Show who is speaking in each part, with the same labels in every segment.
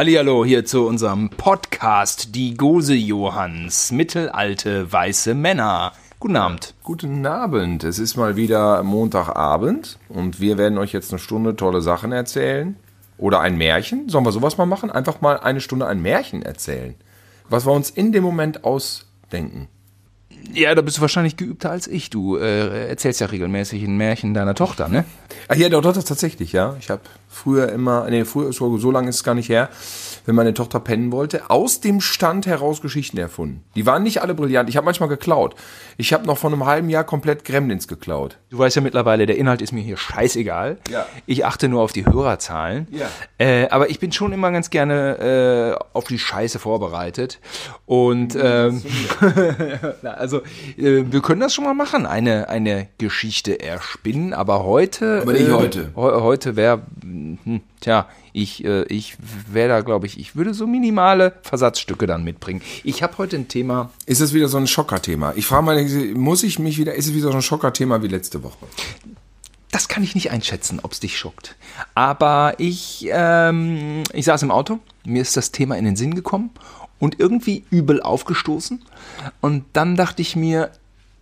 Speaker 1: Hallihallo hier zu unserem Podcast Die Gose Johanns, mittelalte weiße Männer. Guten Abend.
Speaker 2: Guten Abend. Es ist mal wieder Montagabend und wir werden euch jetzt eine Stunde tolle Sachen erzählen. Oder ein Märchen. Sollen wir sowas mal machen? Einfach mal eine Stunde ein Märchen erzählen. Was wir uns in dem Moment ausdenken.
Speaker 1: Ja, da bist du wahrscheinlich geübter als ich. Du äh, erzählst ja regelmäßig ein Märchen deiner Tochter, ne?
Speaker 2: Ach ja, doch, das tatsächlich, ja. Ich habe früher immer, nee, früher, so lange ist es gar nicht her, wenn meine Tochter pennen wollte, aus dem Stand heraus Geschichten erfunden. Die waren nicht alle brillant. Ich habe manchmal geklaut. Ich habe noch vor einem halben Jahr komplett Gremlins geklaut.
Speaker 1: Du weißt ja mittlerweile, der Inhalt ist mir hier scheißegal.
Speaker 2: Ja.
Speaker 1: Ich achte nur auf die Hörerzahlen.
Speaker 2: Ja.
Speaker 1: Äh, aber ich bin schon immer ganz gerne äh, auf die Scheiße vorbereitet. Und ähm, na, also äh, wir können das schon mal machen, eine, eine Geschichte erspinnen. Aber heute.
Speaker 2: Aber nicht
Speaker 1: äh,
Speaker 2: heute.
Speaker 1: Heu- heute wäre, hm, tja, ich, äh, ich wäre da, glaube ich, ich würde so minimale Versatzstücke dann mitbringen. Ich habe heute ein Thema.
Speaker 2: Ist es wieder so ein Schockerthema? Ich frage mal, muss ich mich wieder, ist es wieder so ein Schockerthema wie letzte Woche?
Speaker 1: Das kann ich nicht einschätzen, ob es dich schockt. Aber ich, ähm, ich saß im Auto, mir ist das Thema in den Sinn gekommen und irgendwie übel aufgestoßen. Und dann dachte ich mir,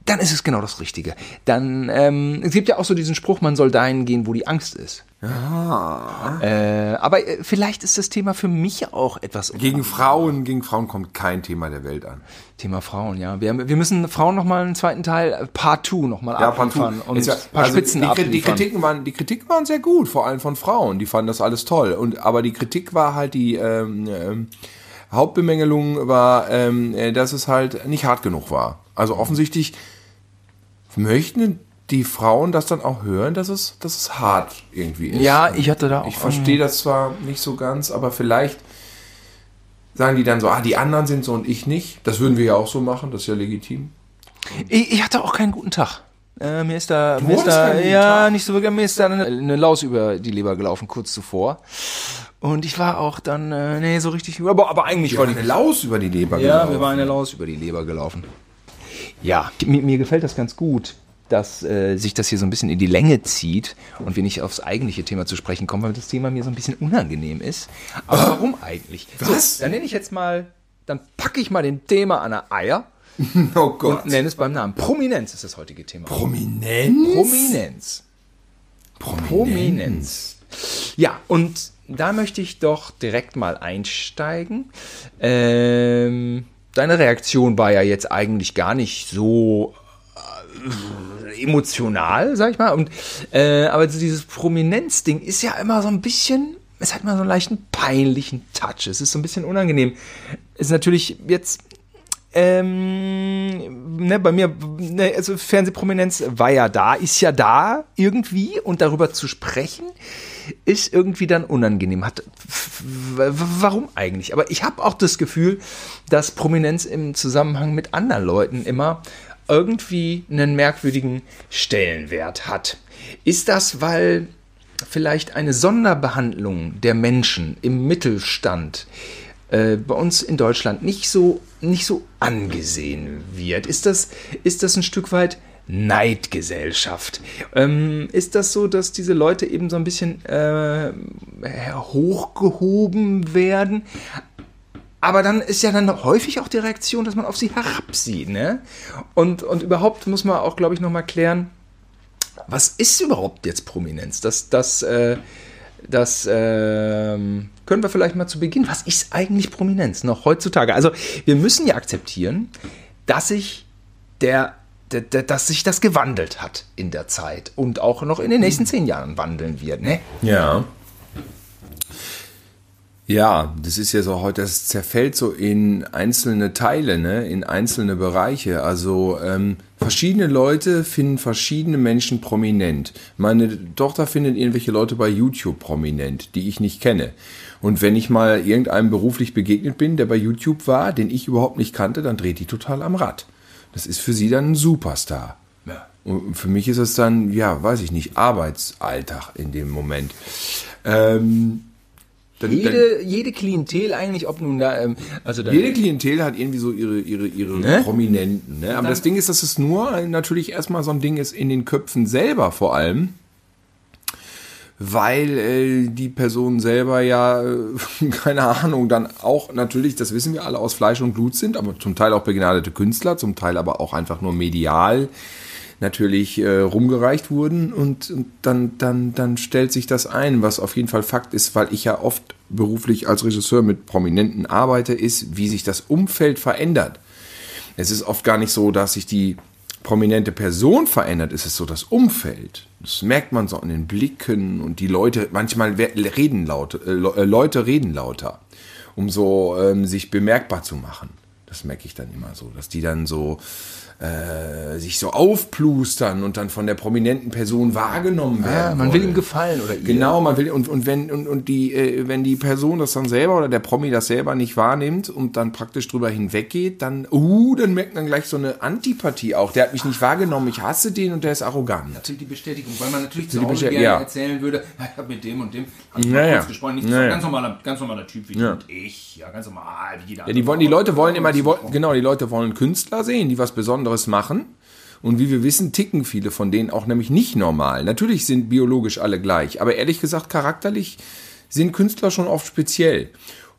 Speaker 1: dann ist es genau das Richtige. Dann, ähm, es gibt ja auch so diesen Spruch, man soll dahin gehen, wo die Angst ist. Äh, aber äh, vielleicht ist das Thema für mich auch etwas
Speaker 2: Gegen Frauen, gegen Frauen kommt kein Thema der Welt an.
Speaker 1: Thema Frauen, ja. Wir, wir müssen Frauen nochmal einen zweiten Teil, äh, Part 2 nochmal abliefern und
Speaker 2: ja-
Speaker 1: ein paar
Speaker 2: also
Speaker 1: Spitzen
Speaker 2: die, die. Kritiken waren, die Kritiken waren sehr gut, vor allem von Frauen. Die fanden das alles toll. Und, aber die Kritik war halt die ähm, ähm, Hauptbemängelung war, ähm, äh, dass es halt nicht hart genug war. Also offensichtlich möchten die Frauen das dann auch hören, dass es, dass es hart irgendwie ist.
Speaker 1: Ja, ich hatte da auch.
Speaker 2: Ich verstehe das zwar nicht so ganz, aber vielleicht sagen die dann so, ah, die anderen sind so und ich nicht. Das würden wir ja auch so machen, das ist ja legitim.
Speaker 1: Ich, ich hatte auch keinen guten Tag. Äh, mir ist da, mir ist da ja
Speaker 2: Tag?
Speaker 1: nicht so wirklich, mir ist da eine, eine Laus über die Leber gelaufen kurz zuvor. Und ich war auch dann, äh, nee, so richtig, aber, aber eigentlich
Speaker 2: war eine Laus über die Leber
Speaker 1: Ja,
Speaker 2: gelaufen.
Speaker 1: mir war eine Laus über die Leber gelaufen. Ja, mir, mir gefällt das ganz gut, dass äh, sich das hier so ein bisschen in die Länge zieht und wir nicht aufs eigentliche Thema zu sprechen kommen, weil das Thema mir so ein bisschen unangenehm ist. Aber warum eigentlich?
Speaker 2: Was?
Speaker 1: So, dann nenne ich jetzt mal, dann packe ich mal den Thema an der Eier
Speaker 2: Oh Gott.
Speaker 1: und nenne es beim Namen. Prominenz ist das heutige Thema.
Speaker 2: Prominenz?
Speaker 1: Prominenz. Prominenz. Ja, und da möchte ich doch direkt mal einsteigen. Ähm, deine Reaktion war ja jetzt eigentlich gar nicht so emotional, sag ich mal. Und, äh, aber dieses Prominenz-Ding ist ja immer so ein bisschen, es hat immer so einen leichten peinlichen Touch. Es ist so ein bisschen unangenehm. Ist natürlich jetzt ähm, ne, bei mir, ne, also Fernsehprominenz war ja da, ist ja da irgendwie und darüber zu sprechen ist irgendwie dann unangenehm. Hat, warum eigentlich? Aber ich habe auch das Gefühl, dass Prominenz im Zusammenhang mit anderen Leuten immer irgendwie einen merkwürdigen Stellenwert hat. Ist das, weil vielleicht eine Sonderbehandlung der Menschen im Mittelstand äh, bei uns in Deutschland nicht so, nicht so angesehen wird? Ist das, ist das ein Stück weit Neidgesellschaft? Ähm, ist das so, dass diese Leute eben so ein bisschen äh, hochgehoben werden? Aber dann ist ja dann häufig auch die Reaktion, dass man auf sie herabsieht, ne? Und, und überhaupt muss man auch, glaube ich, nochmal klären, was ist überhaupt jetzt Prominenz? Das, das, äh, das ähm, können wir vielleicht mal zu Beginn. Was ist eigentlich Prominenz noch heutzutage? Also wir müssen ja akzeptieren, dass sich der dass sich das gewandelt hat in der Zeit und auch noch in den nächsten zehn Jahren wandeln wird. Ne?
Speaker 2: Ja. Ja, das ist ja so heute, das zerfällt so in einzelne Teile, ne, in einzelne Bereiche. Also ähm, verschiedene Leute finden verschiedene Menschen prominent. Meine Tochter findet irgendwelche Leute bei YouTube prominent, die ich nicht kenne. Und wenn ich mal irgendeinem beruflich begegnet bin, der bei YouTube war, den ich überhaupt nicht kannte, dann dreht die total am Rad. Das ist für sie dann ein Superstar. Und für mich ist es dann, ja, weiß ich nicht, Arbeitsalltag in dem Moment. Ähm, dann, dann,
Speaker 1: Jede, jede Klientel eigentlich, ob nun da, ähm, also da,
Speaker 2: jede Klientel hat irgendwie so ihre, ihre, ihre
Speaker 1: Ne?
Speaker 2: Prominenten. Ne? Aber das Ding ist, dass es nur natürlich erstmal so ein Ding ist in den Köpfen selber vor allem. weil äh, die Person selber ja, äh, keine Ahnung, dann auch natürlich, das wissen wir alle, aus Fleisch und Blut sind, aber zum Teil auch begnadete Künstler, zum Teil aber auch einfach nur medial natürlich äh, rumgereicht wurden und, und dann, dann, dann stellt sich das ein, was auf jeden Fall Fakt ist, weil ich ja oft beruflich als Regisseur mit Prominenten arbeite, ist, wie sich das Umfeld verändert. Es ist oft gar nicht so, dass sich die prominente Person verändert, ist es so das Umfeld. Das merkt man so an den Blicken und die Leute, manchmal reden laut, äh, äh, Leute reden lauter, um so ähm, sich bemerkbar zu machen. Das merke ich dann immer so, dass die dann so äh, sich so aufplustern und dann von der prominenten Person wahrgenommen ah, werden.
Speaker 1: Ah, man will ihm gefallen oder
Speaker 2: ihr. Genau, man will und, und wenn und, und die äh, wenn die Person das dann selber oder der Promi das selber nicht wahrnimmt und dann praktisch drüber hinweggeht, dann uh, dann merkt man gleich so eine Antipathie auch. Der hat mich nicht wahrgenommen, ich hasse den und der ist arrogant.
Speaker 1: Natürlich die Bestätigung, weil man natürlich zu Hause gerne ja. erzählen würde, ich habe mit dem und dem
Speaker 2: hab ich naja. kurz
Speaker 1: gesprochen, nicht naja. ganz normaler ganz normaler Typ wie ja. und ich, ja ganz normal
Speaker 2: wie jeder. Ja, die wollen die Leute wollen immer die wollen genau, die Leute wollen Künstler sehen, die was Besonderes anderes machen. Und wie wir wissen, ticken viele von denen auch nämlich nicht normal. Natürlich sind biologisch alle gleich, aber ehrlich gesagt, charakterlich sind Künstler schon oft speziell.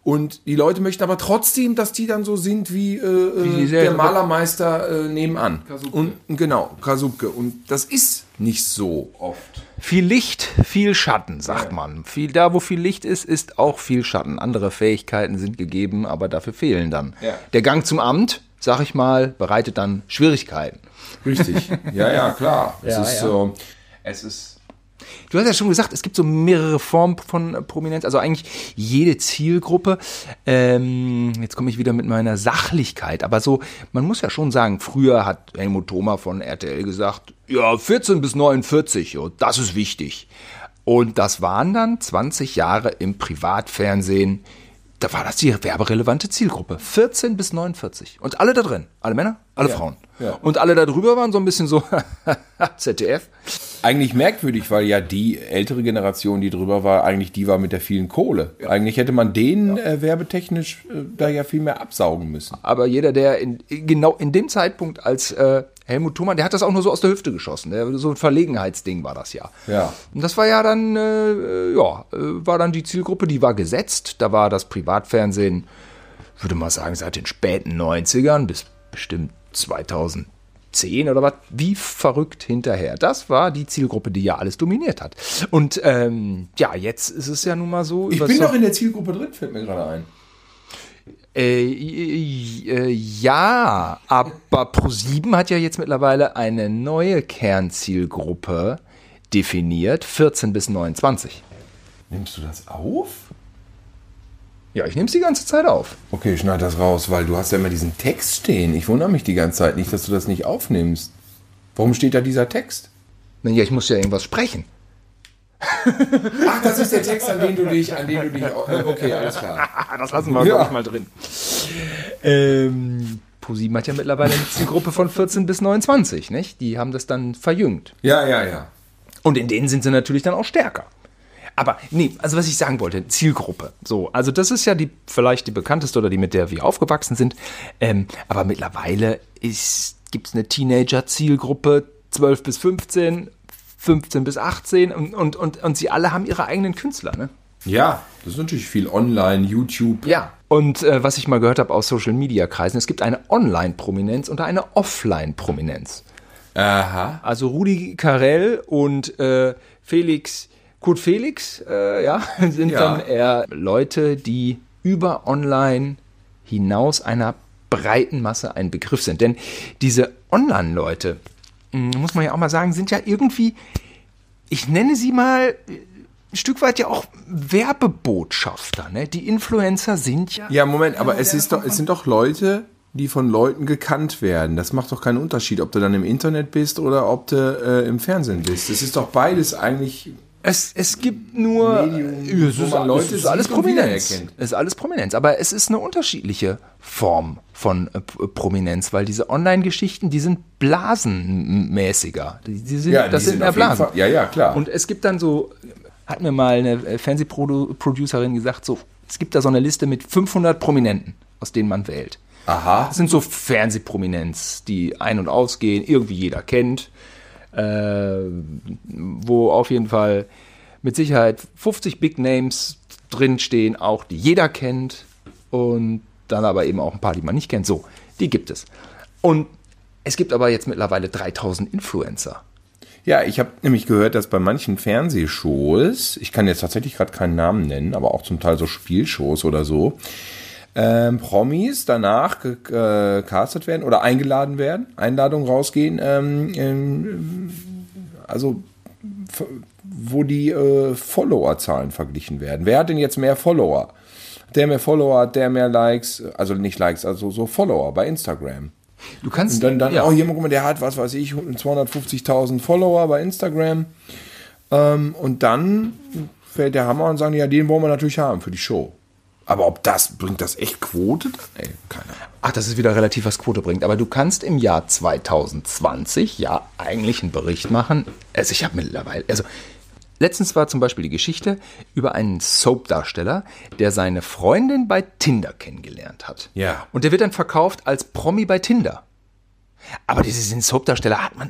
Speaker 2: Und die Leute möchten aber trotzdem, dass die dann so sind wie, äh, wie äh, der Malermeister äh, nebenan. Kasuke. Und genau, Kasuke. Und das ist nicht so oft.
Speaker 1: Viel Licht, viel Schatten, sagt ja. man. Viel, da, wo viel Licht ist, ist auch viel Schatten. Andere Fähigkeiten sind gegeben, aber dafür fehlen dann. Ja. Der Gang zum Amt sag ich mal, bereitet dann Schwierigkeiten.
Speaker 2: Richtig. Ja, ja, klar.
Speaker 1: Es ja, ist ja. so, es ist Du hast ja schon gesagt, es gibt so mehrere Formen von Prominenz, also eigentlich jede Zielgruppe. Ähm, jetzt komme ich wieder mit meiner Sachlichkeit, aber so, man muss ja schon sagen, früher hat Helmut Thoma von RTL gesagt, ja, 14 bis 49, jo, das ist wichtig. Und das waren dann 20 Jahre im Privatfernsehen da war das die werberelevante Zielgruppe. 14 bis 49. Und alle da drin. Alle Männer, alle ja, Frauen. Ja. Und alle da drüber waren so ein bisschen so ZDF.
Speaker 2: Eigentlich merkwürdig, weil ja die ältere Generation, die drüber war, eigentlich die war mit der vielen Kohle. Ja. Eigentlich hätte man denen äh, werbetechnisch äh, da ja viel mehr absaugen müssen.
Speaker 1: Aber jeder, der in, genau in dem Zeitpunkt als äh, Helmut Thumann, der hat das auch nur so aus der Hüfte geschossen. Der, so ein Verlegenheitsding war das ja.
Speaker 2: Ja.
Speaker 1: Und das war ja dann, äh, ja, äh, war dann die Zielgruppe, die war gesetzt. Da war das Privatfernsehen, würde man sagen, seit den späten 90ern bis bestimmt 2010 oder was, wie verrückt hinterher. Das war die Zielgruppe, die ja alles dominiert hat. Und ähm, ja, jetzt ist es ja nun mal so.
Speaker 2: Ich bin doch in der Zielgruppe drin, fällt mir gerade ein.
Speaker 1: Äh, äh, ja, aber Pro7 hat ja jetzt mittlerweile eine neue Kernzielgruppe definiert, 14 bis 29.
Speaker 2: Nimmst du das auf?
Speaker 1: Ja, ich nehme es die ganze Zeit auf.
Speaker 2: Okay, schneid das raus, weil du hast ja immer diesen Text stehen. Ich wundere mich die ganze Zeit nicht, dass du das nicht aufnimmst. Warum steht da dieser Text?
Speaker 1: Ja, ich muss ja irgendwas sprechen.
Speaker 2: Ach, das ist der Text, an den du dich, an den du dich. Okay, alles klar.
Speaker 1: Das lassen wir, ja. mal drin. Ähm, ProSieben hat ja mittlerweile eine Zielgruppe von 14 bis 29, nicht? Die haben das dann verjüngt.
Speaker 2: Ja, ja, ja.
Speaker 1: Und in denen sind sie natürlich dann auch stärker. Aber nee, also was ich sagen wollte, Zielgruppe. So, also das ist ja die vielleicht die bekannteste oder die mit der wir aufgewachsen sind. Ähm, aber mittlerweile gibt es eine Teenager-Zielgruppe 12 bis 15 15 bis 18 und, und, und, und sie alle haben ihre eigenen Künstler, ne?
Speaker 2: Ja, das ist natürlich viel online, YouTube.
Speaker 1: Ja. Und äh, was ich mal gehört habe aus Social Media Kreisen, es gibt eine Online-Prominenz und eine Offline-Prominenz.
Speaker 2: Aha.
Speaker 1: Also Rudi Carell und äh, Felix, Kurt Felix, äh, ja, sind ja. dann eher Leute, die über online hinaus einer breiten Masse ein Begriff sind. Denn diese Online-Leute, hm, muss man ja auch mal sagen, sind ja irgendwie, ich nenne sie mal ein Stück weit ja auch Werbebotschafter. Ne? Die Influencer sind ja.
Speaker 2: Ja, Moment, aber es, ist doch, es sind doch Leute, die von Leuten gekannt werden. Das macht doch keinen Unterschied, ob du dann im Internet bist oder ob du äh, im Fernsehen bist. Das ist doch beides eigentlich
Speaker 1: es, es gibt nur
Speaker 2: Medium, es ist,
Speaker 1: Leute es ist alles Prominenz. Es ist alles Prominenz, aber es ist eine unterschiedliche Form von äh, Prominenz, weil diese Online-Geschichten, die sind blasenmäßiger. Die, die sind, ja, das sind, sind mehr Blasen.
Speaker 2: Ja, ja, klar.
Speaker 1: Und es gibt dann so, hat mir mal eine äh, Fernsehproducerin gesagt, so, es gibt da so eine Liste mit 500 Prominenten, aus denen man wählt.
Speaker 2: Aha.
Speaker 1: Das sind so Fernsehprominenz, die ein- und ausgehen, irgendwie jeder kennt äh, wo auf jeden Fall mit Sicherheit 50 Big Names drinstehen, auch die jeder kennt. Und dann aber eben auch ein paar, die man nicht kennt. So, die gibt es. Und es gibt aber jetzt mittlerweile 3000 Influencer.
Speaker 2: Ja, ich habe nämlich gehört, dass bei manchen Fernsehshows, ich kann jetzt tatsächlich gerade keinen Namen nennen, aber auch zum Teil so Spielshows oder so, ähm, Promis danach gecastet werden oder eingeladen werden, Einladungen rausgehen, ähm, ähm, also wo die äh, Followerzahlen verglichen werden. Wer hat denn jetzt mehr Follower? Der mehr Follower hat, der mehr Likes, also nicht Likes, also so Follower bei Instagram.
Speaker 1: Du kannst.
Speaker 2: Und dann, dann ja. oh, hier, guck mal, der hat, was weiß ich, 250.000 Follower bei Instagram. Ähm, und dann fällt der Hammer und sagen, ja, den wollen wir natürlich haben für die Show. Aber ob das, bringt das echt Quote? Ey,
Speaker 1: keine Ahnung. Ach, das ist wieder relativ, was Quote bringt. Aber du kannst im Jahr 2020 ja eigentlich einen Bericht machen. Also ich habe mittlerweile, also letztens war zum Beispiel die Geschichte über einen Soap-Darsteller, der seine Freundin bei Tinder kennengelernt hat.
Speaker 2: Ja.
Speaker 1: Und der wird dann verkauft als Promi bei Tinder. Aber diesen Soap-Darsteller hat man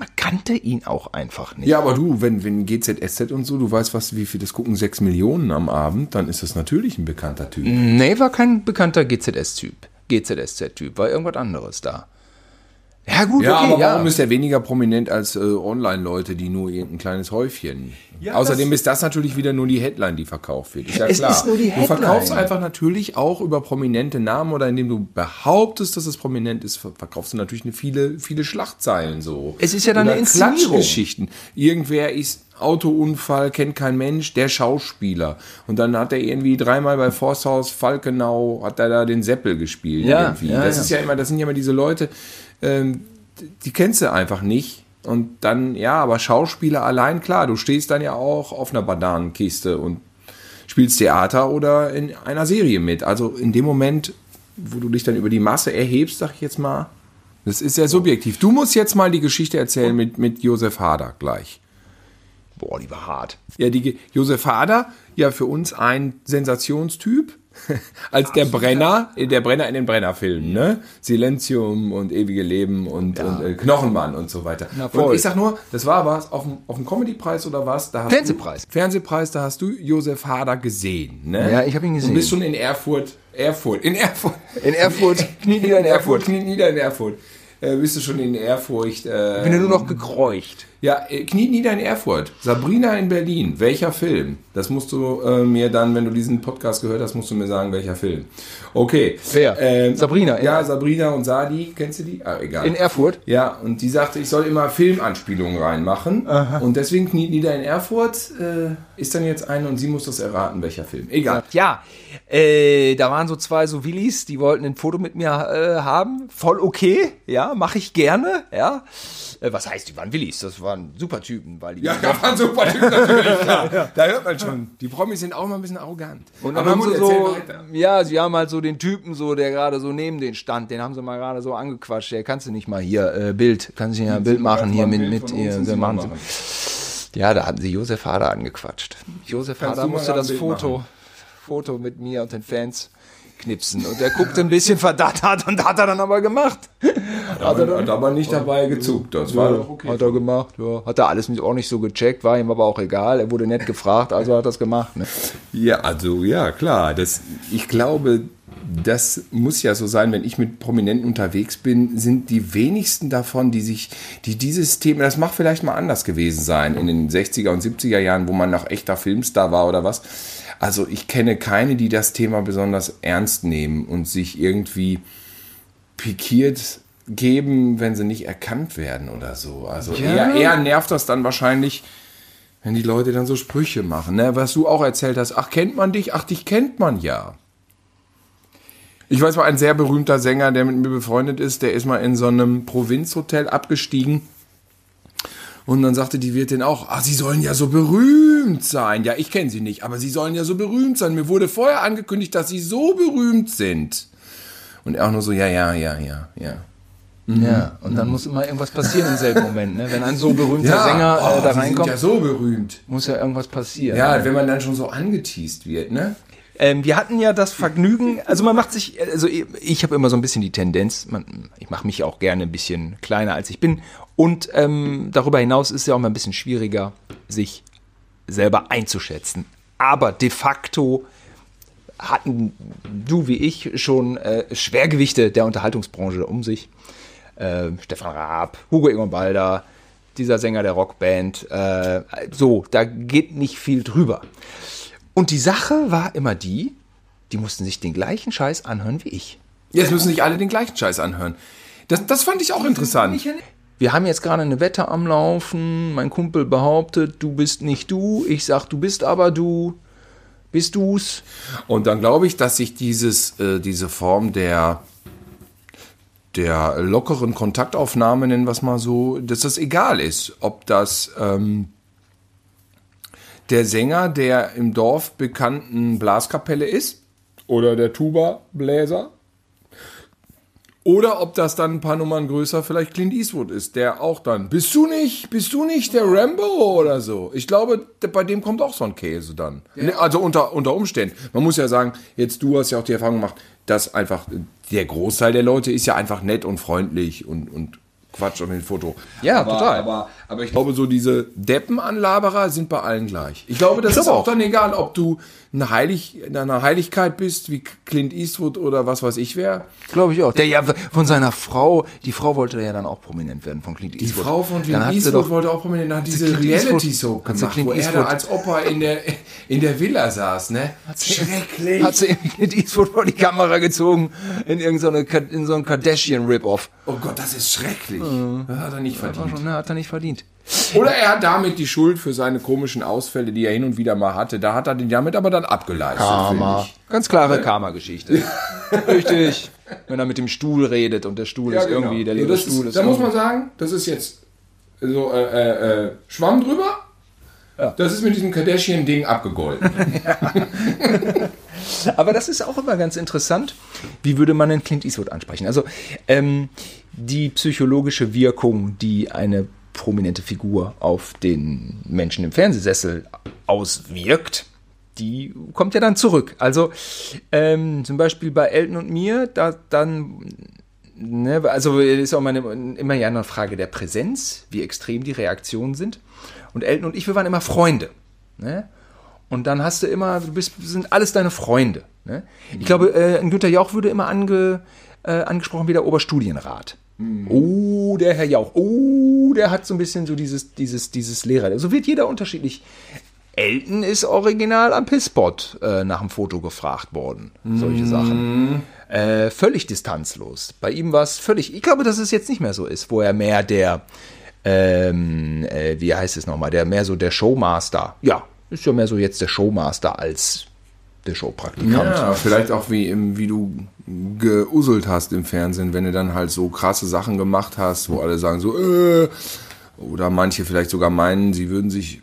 Speaker 1: man kannte ihn auch einfach nicht.
Speaker 2: Ja, aber du, wenn, wenn GZSZ und so, du weißt, was, wie viel das gucken, 6 Millionen am Abend, dann ist das natürlich ein bekannter Typ.
Speaker 1: Nee, war kein bekannter GZS-Typ. GZSZ-Typ, war irgendwas anderes da.
Speaker 2: Ja, gut, ja, okay, aber warum ist er weniger prominent als äh, Online-Leute, die nur irgendein kleines Häufchen? Ja, Außerdem das ist das natürlich wieder nur die Headline, die verkauft wird. Ist ja
Speaker 1: es
Speaker 2: klar.
Speaker 1: Ist nur die Headline.
Speaker 2: Du verkaufst einfach natürlich auch über prominente Namen oder indem du behauptest, dass es prominent ist, verkaufst du natürlich eine viele, viele Schlachtzeilen so.
Speaker 1: Es ist ja dann oder eine Inszenierung.
Speaker 2: Geschichten. Irgendwer ist Autounfall, kennt kein Mensch, der Schauspieler. Und dann hat er irgendwie dreimal bei Forsthaus Falkenau, hat er da den Seppel gespielt.
Speaker 1: Ja,
Speaker 2: irgendwie.
Speaker 1: Ja,
Speaker 2: das
Speaker 1: ja.
Speaker 2: ist ja immer, das sind ja immer diese Leute, ähm, die kennst du einfach nicht. Und dann, ja, aber Schauspieler allein, klar, du stehst dann ja auch auf einer Bananenkiste und spielst Theater oder in einer Serie mit. Also in dem Moment, wo du dich dann über die Masse erhebst, sag ich jetzt mal, das ist sehr subjektiv. Du musst jetzt mal die Geschichte erzählen mit, mit Josef Hader gleich.
Speaker 1: Boah, die war hart.
Speaker 2: Ja, die Josef Hader, ja für uns ein Sensationstyp als der Brenner, der Brenner in den Brennerfilmen, ne? Silenzium und ewige Leben und,
Speaker 1: Ja.
Speaker 2: und äh, Knochenmann und so weiter.
Speaker 1: Na,
Speaker 2: und ich sag nur, das war was auf dem, auf dem Comedy-Preis oder was? Da
Speaker 1: Fernsehpreis.
Speaker 2: Du, Fernsehpreis, da hast du Josef Hader gesehen, ne?
Speaker 1: Ja, ich hab ihn gesehen.
Speaker 2: Du bist schon in Erfurt, Erfurt, in Erfurt.
Speaker 1: In Erfurt, knie nieder in Erfurt.
Speaker 2: Knie nieder in Erfurt. Äh, bist du schon in Ehrfurcht. Äh,
Speaker 1: Ich bin ja nur noch gekreucht.
Speaker 2: Ja, äh, Kniet nieder in Erfurt. Sabrina in Berlin. Welcher Film? Das musst du äh, mir dann, wenn du diesen Podcast gehört hast, musst du mir sagen, welcher Film. Okay.
Speaker 1: Wer?
Speaker 2: Ähm,
Speaker 1: Sabrina, in-
Speaker 2: Ja, Sabrina und Sadi. Kennst du die? Ah, egal.
Speaker 1: In Erfurt?
Speaker 2: Ja, und die sagte, ich soll immer Filmanspielungen reinmachen. Und deswegen Kniet nieder in Erfurt äh, ist dann jetzt eine und sie muss das erraten, welcher Film. Egal.
Speaker 1: Ja, äh, da waren so zwei so Willis, die wollten ein Foto mit mir äh, haben. Voll okay, ja, mache ich gerne, ja. Äh, was heißt, die waren Willis? Das waren super Typen, weil die
Speaker 2: Ja, da waren super Typen natürlich, klar. Da hört man schon. Die Promis sind auch mal ein bisschen arrogant.
Speaker 1: Und dann haben sie so, ja, sie haben halt so den Typen so, der gerade so neben den stand, den haben sie mal gerade so angequatscht. Der kannst du nicht mal hier äh, Bild, kannst du nicht ein Bild machen hier mit mit ihr, wir machen so. Ja, da hatten sie Josef Hader angequatscht. Josef
Speaker 2: Kannst
Speaker 1: Hader musste das
Speaker 2: Bild
Speaker 1: Foto, Foto mit mir und den Fans knipsen und der guckte ein bisschen verdattert und hat er dann aber gemacht.
Speaker 2: Hat er hat aber nicht dabei gezuckt. Das war doch okay.
Speaker 1: Hat er gemacht, ja. Hat er alles nicht, auch nicht so gecheckt, war ihm aber auch egal. Er wurde nett gefragt, also hat er es gemacht. Ne?
Speaker 2: Ja, also ja, klar. Das, ich glaube, das muss ja so sein, wenn ich mit Prominenten unterwegs bin, sind die wenigsten davon, die sich, die dieses Thema, das mag vielleicht mal anders gewesen sein in den 60er und 70er Jahren, wo man noch echter Filmstar war oder was. Also ich kenne keine, die das Thema besonders ernst nehmen und sich irgendwie pikiert geben, wenn sie nicht erkannt werden oder so. Also
Speaker 1: Ja.
Speaker 2: eher, eher nervt das dann wahrscheinlich, wenn die Leute dann so Sprüche machen, ne? was du auch erzählt hast. Ach, kennt man dich? Ach, dich kennt man ja. Ich weiß mal, ein sehr berühmter Sänger, der mit mir befreundet ist, der ist mal in so einem Provinzhotel abgestiegen. Und dann sagte die Wirtin auch, ah, sie sollen ja so berühmt sein. Ja, ich kenne sie nicht, aber sie sollen ja so berühmt sein. Mir wurde vorher angekündigt, dass sie so berühmt sind. Und er auch nur so, ja, ja, ja, ja, ja.
Speaker 1: Ja, und dann muss immer irgendwas passieren im selben Moment. Ne? Wenn ein so berühmter Sänger äh,
Speaker 2: oh,
Speaker 1: da
Speaker 2: sie
Speaker 1: reinkommt,
Speaker 2: sind ja so berühmt.
Speaker 1: muss ja irgendwas passieren.
Speaker 2: Ja, wenn man dann schon so angeteased wird, ne?
Speaker 1: Ähm, wir hatten ja das Vergnügen, also man macht sich, also ich, ich habe immer so ein bisschen die Tendenz, man, ich mache mich auch gerne ein bisschen kleiner als ich bin und ähm, darüber hinaus ist es ja auch mal ein bisschen schwieriger, sich selber einzuschätzen. Aber de facto hatten du wie ich schon äh, Schwergewichte der Unterhaltungsbranche um sich. Äh, Stefan Raab, Hugo Egon Balder, dieser Sänger der Rockband. Äh, so, da geht nicht viel drüber. Und die Sache war immer die, die mussten sich den gleichen Scheiß anhören wie ich.
Speaker 2: Jetzt müssen sich alle den gleichen Scheiß anhören. Das, das fand ich auch interessant.
Speaker 1: Wir haben jetzt gerade eine Wette am Laufen. Mein Kumpel behauptet, du bist nicht du. Ich sag, du bist aber du. Bist du's?
Speaker 2: Und dann glaube ich, dass sich dieses, äh, diese Form der, der lockeren Kontaktaufnahme, nennen wir es mal so, dass das egal ist, ob das ähm, der Sänger der im Dorf bekannten Blaskapelle ist oder der Tuba-Bläser oder ob das dann ein paar Nummern größer vielleicht Clint Eastwood ist, der auch dann, bist du nicht, bist du nicht der Rambo oder so? Ich glaube, bei dem kommt auch so ein Käse dann. Ja. Also unter, unter Umständen. Man muss ja sagen, jetzt du hast ja auch die Erfahrung gemacht, dass einfach der Großteil der Leute ist ja einfach nett und freundlich und, und Quatsch um den Foto.
Speaker 1: Ja,
Speaker 2: aber,
Speaker 1: total.
Speaker 2: Aber, aber ich glaube, so diese Deppenanlaberer sind bei allen gleich. Ich glaube, das ich ist auch, auch dann egal, ob du eine, Heilig, eine Heiligkeit bist, wie Clint Eastwood oder was weiß ich wer.
Speaker 1: Glaube ich auch. Der ja von seiner Frau, die Frau wollte ja dann auch prominent werden von Clint
Speaker 2: Eastwood. Die Frau von Clint Eastwood wollte auch prominent, hat diese Reality-Soap gemacht, wo er da als Opa in der, in der Villa saß, ne?
Speaker 1: Schrecklich. Hat sie Clint Eastwood vor die Kamera gezogen in irgendeine, in so ein Kardashian-Rip-Off.
Speaker 2: Oh Gott, das ist schrecklich. Mhm. Hat er nicht verdient.
Speaker 1: Schon, ne, hat er nicht verdient.
Speaker 2: Oder er hat damit die Schuld für seine komischen Ausfälle, die er hin und wieder mal hatte, da hat er den damit aber dann abgeleistet.
Speaker 1: Karma. Ganz klare Karma-Geschichte. Richtig. Wenn er mit dem Stuhl redet und der Stuhl ja, ist genau. irgendwie, der
Speaker 2: leere Stuhl ist. Da muss man sagen, das ist jetzt so äh, äh, äh, Schwamm drüber. Ja. Das ist mit diesem Kardashian-Ding abgegolten.
Speaker 1: Aber das ist auch immer ganz interessant. Wie würde man einen Clint Eastwood ansprechen? Also ähm, die psychologische Wirkung, die eine prominente Figur auf den Menschen im Fernsehsessel auswirkt, die kommt ja dann zurück. Also ähm, zum Beispiel bei Elton und mir, da dann, ne, also ist auch meine, immer ja eine Frage der Präsenz, wie extrem die Reaktionen sind. Und Elton und ich, wir waren immer Freunde. Ne? Und dann hast du immer, du bist, sind alles deine Freunde. Ne? Ich glaube, äh, Günther Jauch würde immer ange, äh, angesprochen wie der Oberstudienrat. Mhm. Oh, der Herr Jauch. Oh, der hat so ein bisschen so dieses, dieses, dieses Lehrer. So wird jeder unterschiedlich. Elton ist original am Pisspot äh, nach dem Foto gefragt worden. Solche mhm. Sachen. Äh, völlig distanzlos. Bei ihm war es völlig. Ich glaube, dass es jetzt nicht mehr so ist, wo er mehr der, ähm, äh, wie heißt es nochmal, der mehr so der Showmaster. Ja, ist ja mehr so jetzt der Showmaster als der Showpraktikant.
Speaker 2: Ja, vielleicht auch wie, wie du geuselt hast im Fernsehen, wenn du dann halt so krasse Sachen gemacht hast, wo alle sagen so, äh, oder manche vielleicht sogar meinen, sie würden sich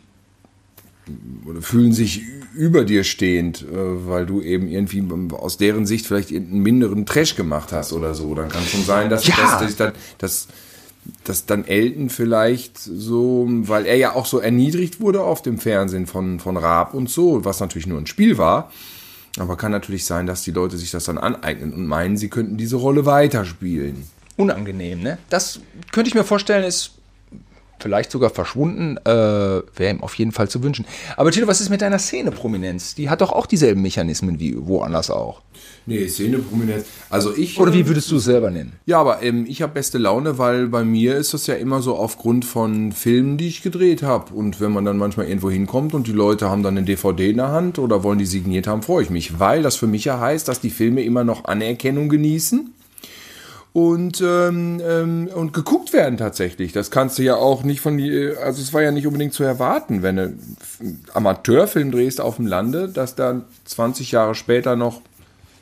Speaker 2: oder fühlen sich über dir stehend, äh, weil du eben irgendwie aus deren Sicht vielleicht einen minderen Trash gemacht hast oder so. Dann kann es schon sein, dass, ja. dass, dass, dass, dass dann Elton vielleicht so, weil er ja auch so erniedrigt wurde auf dem Fernsehen von, von Raab und so, was natürlich nur ein Spiel war, aber kann natürlich sein, dass die Leute sich das dann aneignen und meinen, sie könnten diese Rolle weiterspielen.
Speaker 1: Unangenehm, ne? Das könnte ich mir vorstellen, ist vielleicht sogar verschwunden, äh, wäre ihm auf jeden Fall zu wünschen. Aber Tilo, was ist mit deiner Szene-Prominenz? Die hat doch auch dieselben Mechanismen wie woanders auch.
Speaker 2: Nee, Szene-Prominenz. Also ich.
Speaker 1: Oder wie würdest du es selber nennen?
Speaker 2: Ja, aber ähm, ich habe beste Laune, weil bei mir ist das ja immer so aufgrund von Filmen, die ich gedreht habe. Und wenn man dann manchmal irgendwo hinkommt und die Leute haben dann eine DVD in der Hand oder wollen die signiert haben, freue ich mich. Weil das für mich ja heißt, dass die Filme immer noch Anerkennung genießen und, ähm, ähm, und geguckt werden tatsächlich. Das kannst du ja auch nicht von die, also es war ja nicht unbedingt zu erwarten, wenn du Amateurfilm drehst auf dem Lande, dass dann 20 Jahre später noch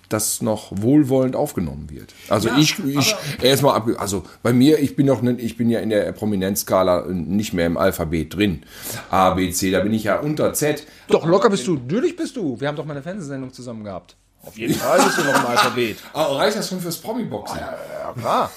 Speaker 2: das noch wohlwollend aufgenommen wird. Also ja, ich, ich erstmal ab, also bei mir, ich bin noch, ich bin ja in der Prominenzskala nicht mehr im Alphabet drin. A, B, C, da bin ich ja unter Z.
Speaker 1: Doch, locker bist du, natürlich bist du. Wir haben doch mal eine Fernsehsendung zusammen gehabt.
Speaker 2: Auf jeden Fall bist du noch im Alphabet. Aber ah, reicht das schon fürs Promi-Boxen?
Speaker 1: Ja, ja, klar.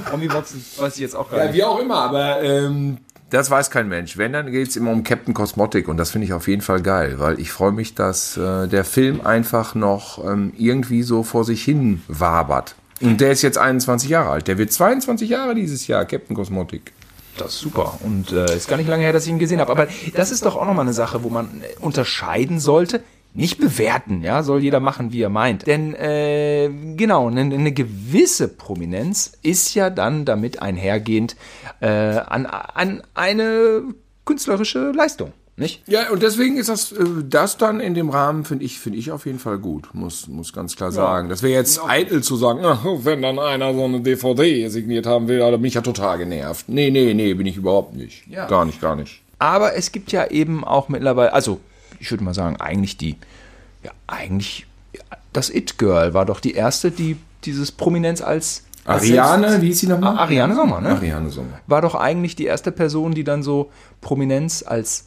Speaker 1: Promi-Boxen weiß ich jetzt auch
Speaker 2: gar nicht. Ja, wie auch immer, aber ähm, das weiß kein Mensch. Wenn, dann geht es immer um Captain Cosmotic und das finde ich auf jeden Fall geil, weil ich freue mich, dass äh, der Film einfach noch ähm, irgendwie so vor sich hin wabert. Und der ist jetzt 21 Jahre alt. Der wird 22 Jahre dieses Jahr, Captain Cosmotic.
Speaker 1: Das ist super. Und äh, ist gar nicht lange her, dass ich ihn gesehen habe. Aber das ist doch auch nochmal eine Sache, wo man äh, unterscheiden sollte. Nicht bewerten, ja, soll jeder machen, wie er meint. Denn äh, genau, eine, eine gewisse Prominenz ist ja dann damit einhergehend äh, an, an eine künstlerische Leistung. Nicht?
Speaker 2: Ja, und deswegen ist das, äh, das dann in dem Rahmen, finde ich, finde ich auf jeden Fall gut, muss, muss ganz klar sagen. Das wäre jetzt eitel zu sagen, wenn dann einer so eine DVD signiert haben will, da bin ich ja total genervt. Nee, nee, nee, bin ich überhaupt nicht.
Speaker 1: Ja.
Speaker 2: Gar nicht, gar nicht.
Speaker 1: Aber es gibt ja eben auch mittlerweile, also ich würde mal sagen, eigentlich die, ja, eigentlich, ja, das It-Girl war doch die erste, die dieses Prominenz als.
Speaker 2: Ariane, wie hieß sie nochmal?
Speaker 1: Ah, Ariane Sommer, ne?
Speaker 2: Ariane Sommer.
Speaker 1: War doch eigentlich die erste Person, die dann so Prominenz als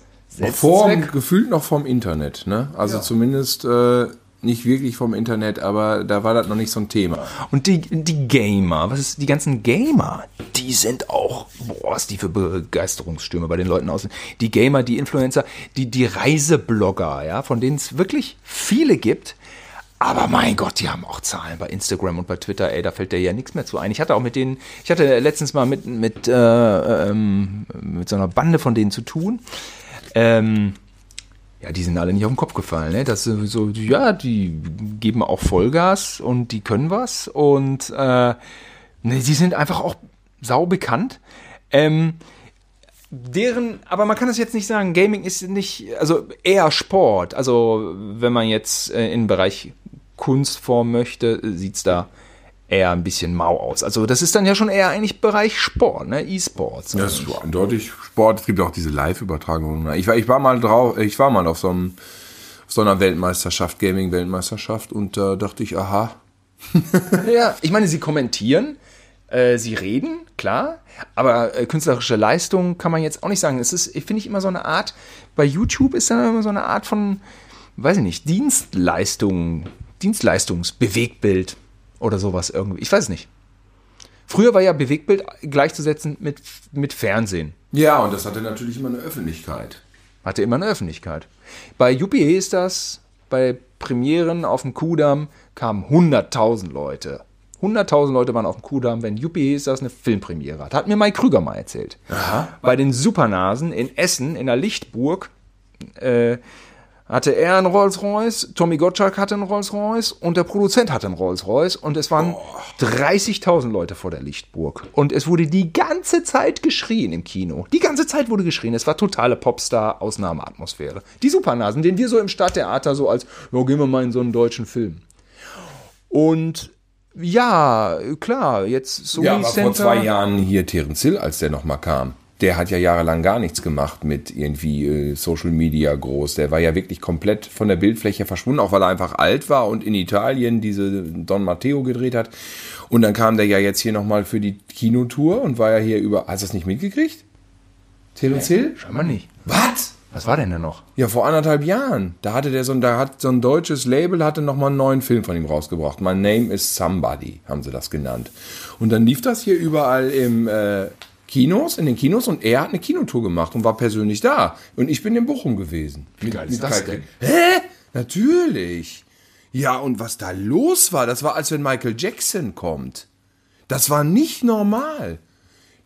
Speaker 2: Vor, gefühlt noch vom Internet, ne? Also zumindest äh, nicht wirklich vom Internet, aber da war das noch nicht so ein Thema.
Speaker 1: Und die, die Gamer, was ist, die ganzen Gamer, die sind auch, boah, was die für Begeisterungsstürme bei den Leuten aus. Die Gamer, die Influencer, die, die Reiseblogger, ja, von denen es wirklich viele gibt. Aber mein Gott, die haben auch Zahlen bei Instagram und bei Twitter, ey, da fällt dir ja nichts mehr zu ein. Ich hatte auch mit denen, ich hatte letztens mal mit, mit, äh, ähm, mit so einer Bande von denen zu tun. Ähm, ja, die sind alle nicht auf den Kopf gefallen. Ne? Das so, ja, die geben auch Vollgas und die können was und äh, ne, die sind einfach auch sau bekannt. Ähm, deren, aber man kann das jetzt nicht sagen, Gaming ist nicht, also eher Sport. Also wenn man jetzt äh, in den Bereich Kunstform möchte, sieht's da eher ein bisschen mau aus. Also das ist dann ja schon eher eigentlich Bereich Sport, ne? E-Sports.
Speaker 2: Das ist eindeutig Sport. Es gibt auch diese Live-Übertragungen. Ich war, ich war mal drauf, ich war mal auf so, einem, auf so einer Weltmeisterschaft, Gaming-Weltmeisterschaft und da dachte ich, aha,
Speaker 1: Ja, ich meine, sie kommentieren, äh, sie reden, klar, aber äh, künstlerische Leistung kann man jetzt auch nicht sagen. Es ist, finde ich, immer so eine Art, bei YouTube ist da immer so eine Art von, weiß ich nicht, Dienstleistung, Dienstleistungsbewegtbild oder sowas irgendwie. Ich weiß nicht. Früher war ja Bewegtbild gleichzusetzen mit, mit Fernsehen.
Speaker 2: Ja, und das hatte natürlich immer eine Öffentlichkeit.
Speaker 1: Hatte immer eine Öffentlichkeit. Bei UPA ist das, bei Premieren auf dem Kudamm kamen 100.000 Leute. 100.000 Leute waren auf dem Kudamm, wenn UPA ist das eine Filmpremiere hat. Hat mir Mike Krüger mal erzählt. Bei den Supernasen in Essen, in der Lichtburg, äh, hatte er einen Rolls-Royce, Tommy Gottschalk hatte einen Rolls-Royce und der Produzent hatte einen Rolls-Royce und es waren 30.000 Leute vor der Lichtburg. Und es wurde die ganze Zeit geschrien im Kino. Die ganze Zeit wurde geschrien. Es war totale Popstar-Ausnahmeatmosphäre. Die Supernasen, den wir so im Stadttheater so als, ja, gehen wir mal in so einen deutschen Film. Und ja, klar, jetzt Sony
Speaker 2: Ja, aber
Speaker 1: Center.
Speaker 2: vor zwei Jahren hier Terence Hill, als der nochmal kam. Der hat ja jahrelang gar nichts gemacht mit irgendwie äh, Social Media groß. Der war ja wirklich komplett von der Bildfläche verschwunden, auch weil er einfach alt war und in Italien diese Don Matteo gedreht hat. Und dann kam der ja jetzt hier nochmal für die Kinotour und war ja hier über. Hast du das nicht mitgekriegt? Terence Hill?
Speaker 1: Scheinbar nicht.
Speaker 2: Was?
Speaker 1: Was war denn da noch?
Speaker 2: Ja, vor anderthalb Jahren. Da hatte der so ein, da hat so ein deutsches Label hatte noch mal einen neuen Film von ihm rausgebracht. My Name is Somebody, haben sie das genannt. Und dann lief das hier überall im äh, Kinos, in den Kinos und er hat eine Kinotour gemacht und war persönlich da. Und ich bin in Bochum gewesen. Wie
Speaker 1: geil ist das denn?
Speaker 2: Hä? Natürlich. Ja, und was da los war, das war, als wenn Michael Jackson kommt. Das war nicht normal.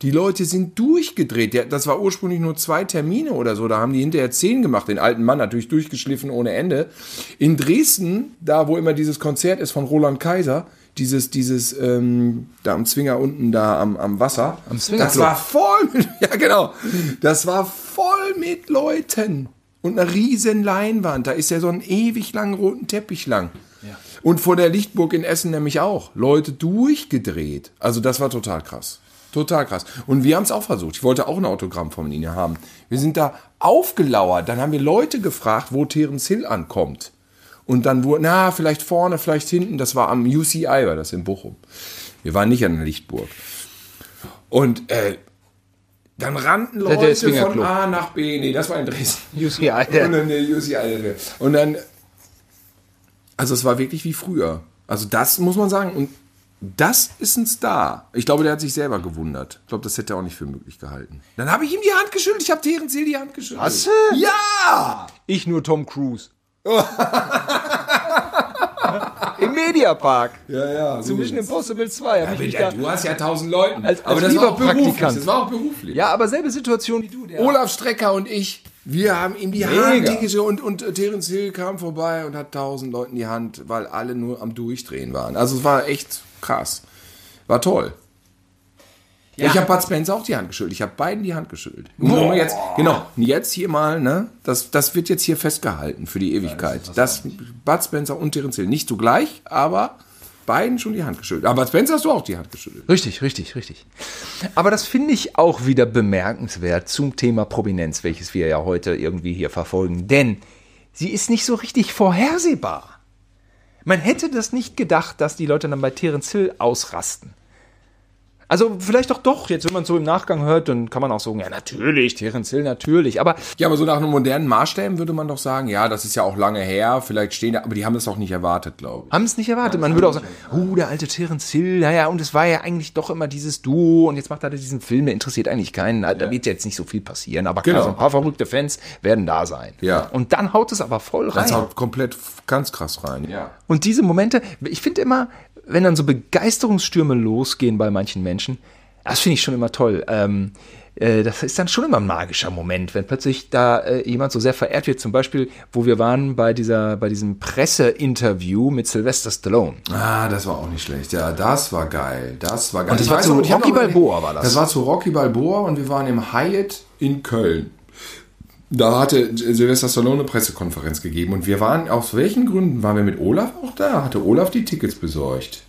Speaker 2: Die Leute sind durchgedreht. Das war ursprünglich nur zwei Termine oder so. Da haben die hinterher zehn gemacht. Den alten Mann natürlich durchgeschliffen ohne Ende. In Dresden, da wo immer dieses Konzert ist von Roland Kaiser, dieses, dieses, ähm, da am Zwinger unten da am, am Wasser.
Speaker 1: Am Zwinger
Speaker 2: Das war voll mit, ja genau. Das war voll mit Leuten. Und eine riesen Leinwand. Da ist ja so ein ewig langen roten Teppich lang. Und vor der Lichtburg in Essen nämlich auch. Leute durchgedreht. Also das war total krass. Total krass. Und wir haben es auch versucht. Ich wollte auch ein Autogramm von Ihnen haben. Wir sind da aufgelauert. Dann haben wir Leute gefragt, wo Terence Hill ankommt. Und dann wurde, na, vielleicht vorne, vielleicht hinten. Das war am UCI, war das in Bochum. Wir waren nicht an der Lichtburg. Und äh, dann rannten Leute von. A nach B. Nee, das war in Dresden.
Speaker 1: UCI,
Speaker 2: Und dann der UCI. Und dann, also es war wirklich wie früher. Also das muss man sagen. Und das ist ein Star. Ich glaube, der hat sich selber gewundert. Ich glaube, das hätte er auch nicht für möglich gehalten. Dann habe ich ihm die Hand geschüttelt. Ich habe Terence Hill die Hand geschüttelt.
Speaker 1: Du?
Speaker 2: Ja!
Speaker 1: Ich nur Tom Cruise. Im Mediapark.
Speaker 2: Ja, ja.
Speaker 1: Zu Mission Impossible 2. hab ich
Speaker 2: Ja, du hast ja tausend Leuten.
Speaker 1: Als- als
Speaker 2: aber das war auch beruflich. Das war auch beruflich.
Speaker 1: ja, aber selbe Situation wie du. Der
Speaker 2: Olaf Strecker und ich, wir haben ihm die
Speaker 1: Mega.
Speaker 2: Hand und, und äh, Terence Hill kam vorbei und hat tausend Leuten die Hand, weil alle nur am Durchdrehen waren. Also es war echt krass. War toll.
Speaker 1: Ja.
Speaker 2: Ich habe Bud Spencer auch die Hand geschüttelt. Ich habe beiden die Hand geschüttelt. Wir jetzt, genau, jetzt hier mal, ne, das, das wird jetzt hier festgehalten für die Ewigkeit. das Bud Spencer und Terence Hill. Nicht zugleich, aber beiden schon die Hand geschüttelt. Aber Spencer hast du auch die Hand geschüttelt.
Speaker 1: Richtig, richtig, richtig. Aber das finde ich auch wieder bemerkenswert zum Thema Prominenz, welches wir ja heute irgendwie hier verfolgen. Denn sie ist nicht so richtig vorhersehbar. Man hätte das nicht gedacht, dass die Leute dann bei Terence Hill ausrasten. Also vielleicht doch doch, jetzt wenn man so im Nachgang hört, dann kann man auch sagen, ja natürlich, Terence Hill natürlich. Aber
Speaker 2: Ja, aber so nach einem modernen Maßstäben würde man doch sagen, ja, das ist ja auch lange her, vielleicht stehen da, aber die haben das auch nicht erwartet, glaube ich.
Speaker 1: haben es nicht erwartet. Man würde auch sagen, uh, der alte Terence Hill, ja, ja, und es war ja eigentlich doch immer dieses Duo und jetzt macht er diesen Film, der interessiert eigentlich keinen. Da wird jetzt nicht so viel passieren, aber klar,
Speaker 2: Genau.
Speaker 1: so ein paar verrückte Fans werden da sein.
Speaker 2: Ja.
Speaker 1: Und dann haut es aber voll rein.
Speaker 2: Das haut komplett ganz krass rein. Ja.
Speaker 1: Und diese Momente, ich finde immer, wenn dann so Begeisterungsstürme losgehen bei manchen Menschen, das finde ich schon immer toll. Ähm, äh, das ist dann schon immer ein magischer Moment, wenn plötzlich da äh, jemand so sehr verehrt wird. Zum Beispiel, wo wir waren bei dieser, bei diesem Presseinterview mit Sylvester Stallone.
Speaker 2: Ah, das war auch nicht schlecht. Ja, das war geil. Das war geil.
Speaker 1: Und das
Speaker 2: Ich
Speaker 1: war
Speaker 2: weiß
Speaker 1: zu
Speaker 2: noch,
Speaker 1: Rocky Balboa war das.
Speaker 2: Das war zu Rocky Balboa und wir waren im Hyatt in Köln. Da hatte Sylvester Stallone eine Pressekonferenz gegeben und wir waren, aus welchen Gründen waren wir mit Olaf auch da? Hatte Olaf die Tickets besorgt?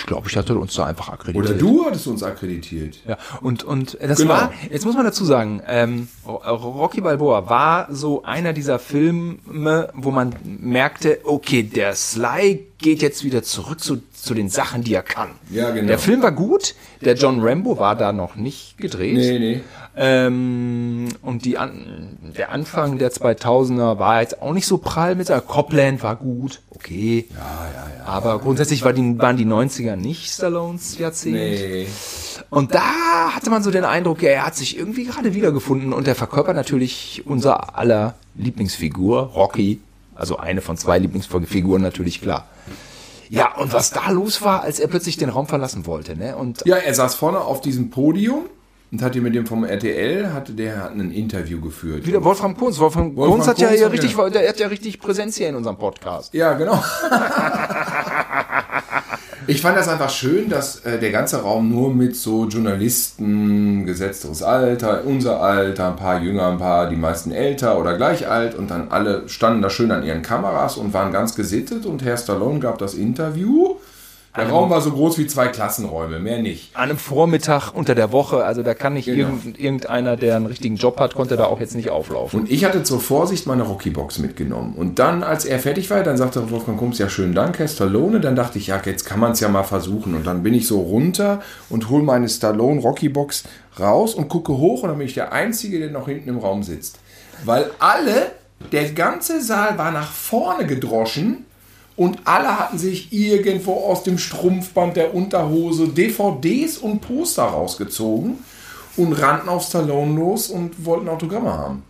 Speaker 1: Ich glaube, ich hatte uns da einfach akkreditiert.
Speaker 2: Oder du hattest uns akkreditiert?
Speaker 1: Ja, und, und das
Speaker 2: Genau.
Speaker 1: war, jetzt muss man dazu sagen, ähm, Rocky Balboa war so einer dieser Filme, wo man merkte, okay, der Sly geht jetzt wieder zurück zu, zu den Sachen, die er kann.
Speaker 2: Ja, genau.
Speaker 1: Der Film war gut, der John Rambo war da noch nicht gedreht.
Speaker 2: Nee, nee.
Speaker 1: Ähm, und die an, der Anfang der 2000er war jetzt auch nicht so prall mit der Copland war gut, okay. Ja, ja, ja. Aber grundsätzlich war die, waren die 90er nicht Stallones Jahrzehnt.
Speaker 2: Nee.
Speaker 1: Und da hatte man so den Eindruck, ja, er hat sich irgendwie gerade wiedergefunden und der verkörpert natürlich unser aller Lieblingsfigur, Rocky. Also eine von zwei Lieblingsfiguren natürlich klar. Ja, und was da los war, als er plötzlich den Raum verlassen wollte, ne? Und
Speaker 2: Ja, er saß vorne auf diesem Podium und hatte mit dem vom RTL, hatte der hat ein Interview geführt.
Speaker 1: wieder Wolfram Kunz. Wolfram,
Speaker 2: Wolfram
Speaker 1: Kunz hat ja
Speaker 2: Kunz
Speaker 1: hier
Speaker 2: hat
Speaker 1: richtig,
Speaker 2: ja-
Speaker 1: der hat ja richtig Präsenz hier in unserem Podcast.
Speaker 2: Ja, genau. Ich fand das einfach schön, dass äh, der ganze Raum nur mit so Journalisten, gesetzteres Alter, unser Alter, ein paar jünger, ein paar, die meisten älter oder gleich alt und dann alle standen da schön an ihren Kameras und waren ganz gesittet und Herr Stallone gab das Interview. Der Raum war so groß wie zwei Klassenräume, mehr nicht.
Speaker 1: An einem Vormittag unter der Woche, also da kann nicht
Speaker 2: Genau.
Speaker 1: irgend, irgendeiner, der einen richtigen Job hat, konnte da auch jetzt nicht auflaufen.
Speaker 2: Und ich hatte zur Vorsicht meine Rocky-Box mitgenommen. Und dann, als er fertig war, dann sagte Wolfgang Kumps, ja, schönen Dank, Herr Stallone. Dann dachte ich, ja, jetzt kann man es ja mal versuchen. Und dann bin ich so runter und hole meine Stallone-Rocky-Box raus und gucke hoch. Und dann bin ich der Einzige, der noch hinten im Raum sitzt. Weil alle, der ganze Saal war nach vorne gedroschen. Und alle hatten sich irgendwo aus dem Strumpfband der Unterhose DVDs und Poster rausgezogen und rannten auf Stallone los und wollten Autogramme haben.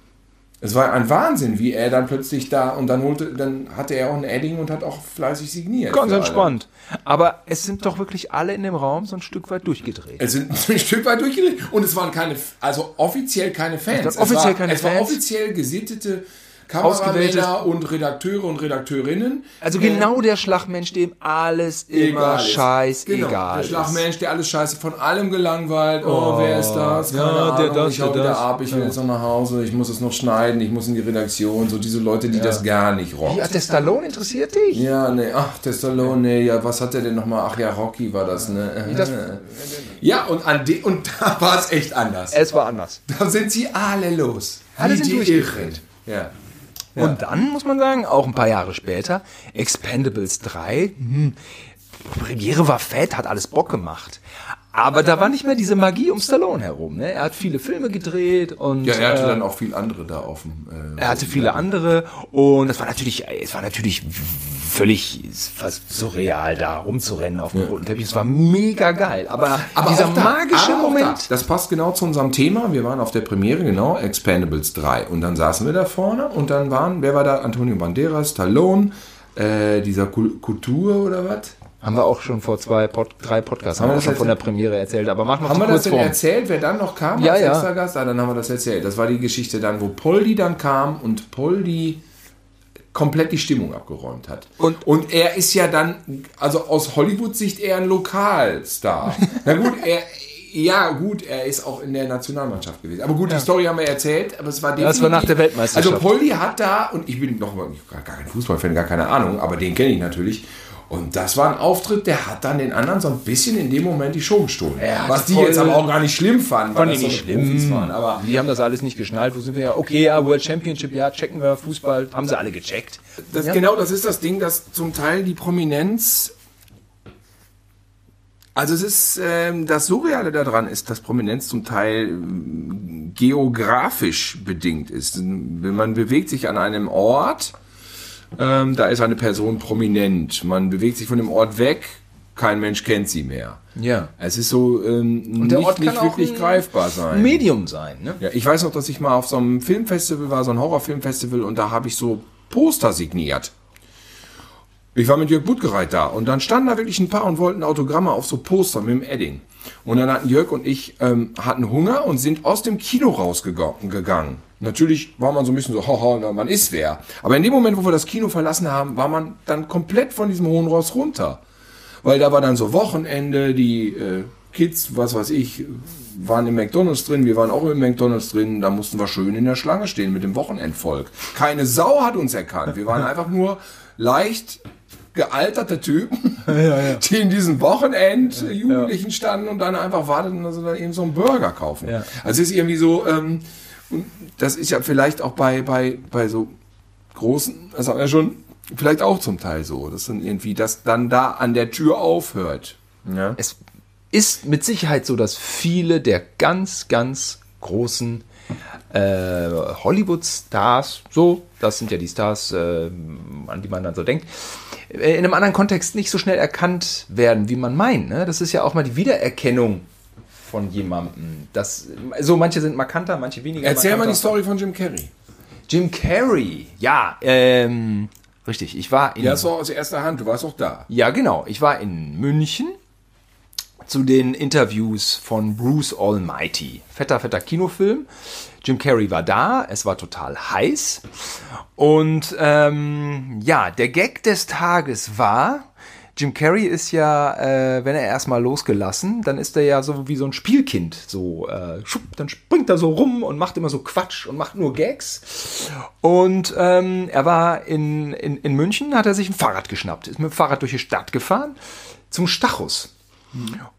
Speaker 2: Es war ein Wahnsinn, wie er dann plötzlich da und dann holte, dann hatte er auch ein Edding und hat auch fleißig signiert.
Speaker 1: Ganz entspannt. Aber es sind doch wirklich alle in dem Raum so ein Stück weit durchgedreht.
Speaker 2: Es sind ein Stück weit durchgedreht und es waren keine, also offiziell keine Fans.
Speaker 1: Es waren offiziell
Speaker 2: es war,
Speaker 1: keine
Speaker 2: es war
Speaker 1: Fans.
Speaker 2: offiziell gesittete Kameramänner und Redakteure und Redakteurinnen.
Speaker 1: Also
Speaker 2: Äh,
Speaker 1: genau der Schlagmensch, dem alles immer scheißegal
Speaker 2: genau, Der. Schlagmensch, der alles scheiße, von allem gelangweilt. Oh, wer ist das? Keine
Speaker 1: ja, der
Speaker 2: Ahnung,
Speaker 1: das,
Speaker 2: ich hau
Speaker 1: der
Speaker 2: wieder
Speaker 1: das.
Speaker 2: ab, ich will
Speaker 1: Ja.
Speaker 2: jetzt noch nach Hause, ich muss es noch schneiden, ich muss in die Redaktion. So diese Leute, die das gar nicht rocken.
Speaker 1: Ja, der Stallone interessiert dich?
Speaker 2: Ja, nee, ach, der Stallone, nee, ja, was hat der denn nochmal? Ach ja, Rocky war das, ne?
Speaker 1: Das-
Speaker 2: ja, und, an de und da war es echt anders.
Speaker 1: Es war anders.
Speaker 2: Da sind sie alle los.
Speaker 1: Alle sind
Speaker 2: die
Speaker 1: durchgedreht.
Speaker 2: Irren. Ja.
Speaker 1: Und dann muss man sagen, auch ein paar Jahre später, Expendables 3, hm, Premiere war fett, hat alles Bock gemacht. Aber da war nicht mehr diese Magie um Stallone herum. Ne? Er hat viele Filme gedreht und
Speaker 2: Ja, er hatte
Speaker 1: äh,
Speaker 2: dann auch viel andere da offen. Äh,
Speaker 1: er hatte viele andere und es war natürlich, es war natürlich völlig fast surreal da rumzurennen auf dem roten Teppich. Es war mega geil. Aber, dieser
Speaker 2: auch da,
Speaker 1: magische
Speaker 2: aber
Speaker 1: Moment.
Speaker 2: Da, das passt genau zu unserem Thema. Wir waren auf der Premiere, genau, Expendables 3. Und dann saßen wir da vorne und dann waren, wer war da? Antonio Banderas, Stallone, äh, dieser Kul- Kultur oder was?
Speaker 1: Haben wir auch schon vor zwei, Pod, drei Podcasts, haben
Speaker 2: Haben
Speaker 1: wir auch schon
Speaker 2: das
Speaker 1: von der Premiere erzählt, aber machen wir
Speaker 2: Haben wir das denn erzählt, wer dann noch kam
Speaker 1: Ja,
Speaker 2: als
Speaker 1: ja.
Speaker 2: extra Gast? Ah, dann haben wir das erzählt. Das war die Geschichte dann, wo Poldi dann kam und Poldi komplett die Stimmung abgeräumt hat.
Speaker 1: Und-
Speaker 2: und er ist ja dann, also aus Hollywood-Sicht eher ein Lokalstar. Na gut, er, ja gut, er ist auch in der Nationalmannschaft gewesen. Aber gut, die Story haben wir erzählt, aber es war definitiv...
Speaker 1: Das war nach der Weltmeisterschaft.
Speaker 2: Also Poldi hat da, und ich bin noch gar kein Fußballfan, gar keine Ahnung, aber den kenne ich natürlich. Und das war ein Auftritt, der hat dann den anderen so ein bisschen in dem Moment die Show gestohlen.
Speaker 1: Ja,
Speaker 2: Was die jetzt aber auch gar nicht schlimm fanden, weil
Speaker 1: Fand
Speaker 2: das
Speaker 1: ich
Speaker 2: so
Speaker 1: nicht
Speaker 2: Profis
Speaker 1: schlimm.
Speaker 2: waren. Aber
Speaker 1: Die haben das alles nicht geschnallt. Wo sind wir ja? Okay, ja, World Championship, ja, checken wir Fußball. Haben sie alle gecheckt.
Speaker 2: das,
Speaker 1: Ja.
Speaker 2: genau das ist das Ding, dass zum Teil die Prominenz. Also es ist ähm, das Surreale daran ist, dass Prominenz zum Teil ähm, geografisch bedingt ist. Wenn man bewegt sich an einem Ort, ähm, da ist eine Person prominent. Man bewegt sich von dem Ort weg, kein Mensch kennt sie mehr.
Speaker 1: Ja.
Speaker 2: Es ist so ähm, nicht, nicht wirklich greifbar sein.
Speaker 1: Medium sein, ne?
Speaker 2: Ja, ich weiß noch, dass ich mal auf so einem Filmfestival war, so ein Horrorfilmfestival, und da habe ich so Poster signiert. Ich war mit Jörg Buttgereit da und dann standen da wirklich ein paar und wollten Autogramme auf so Poster mit dem Edding. Und dann hatten Jörg und ich ähm, hatten Hunger und sind aus dem Kino rausgegangen. Natürlich war man so ein bisschen so, haha, na, man ist wer. Aber in dem Moment, wo wir das Kino verlassen haben, war man dann komplett von diesem hohen Ross runter. Weil da war dann so Wochenende, die äh, Kids, was weiß ich, waren im McDonalds drin, wir waren auch im McDonalds drin, da mussten wir schön in der Schlange stehen mit dem Wochenendvolk. Keine Sau hat uns erkannt. Wir waren einfach nur leicht gealterte Typen, die in diesen Wochenend Jugendlichen standen und dann einfach warteten, dass sie dann eben so einen Burger kaufen.
Speaker 1: Ja.
Speaker 2: Also es ist irgendwie so, ähm, das ist ja vielleicht auch bei, bei, bei so großen, das haben wir schon vielleicht auch zum Teil so, dass dann irgendwie das dann da an der Tür aufhört. Ja.
Speaker 1: Es ist mit Sicherheit so, dass viele der ganz, ganz großen äh, Hollywood-Stars, so, das sind ja die Stars, äh, an die man dann so denkt, äh, in einem anderen Kontext nicht so schnell erkannt werden, wie man meint. Ne? Das ist ja auch mal die Wiedererkennung von jemandem. Das, so manche sind markanter, manche weniger.
Speaker 2: Erzähl mal
Speaker 1: markanter.
Speaker 2: die Story von Jim Carrey.
Speaker 1: Jim Carrey, ja, ähm, richtig. Ich war in
Speaker 2: Ja, war aus erster Hand, du warst auch da.
Speaker 1: Ja, genau. Ich war in München zu den Interviews von Bruce Almighty. Fetter, fetter Kinofilm. Jim Carrey war da, es war total heiß. Und ähm, ja, der Gag des Tages war, Jim Carrey ist ja, äh, wenn er erstmal losgelassen, dann ist er ja so wie so ein Spielkind. So, äh, schupp, dann springt er so rum und macht immer so Quatsch und macht nur Gags. Und ähm, er war in, in, in München, hat er sich ein Fahrrad geschnappt, ist mit dem Fahrrad durch die Stadt gefahren zum Stachus.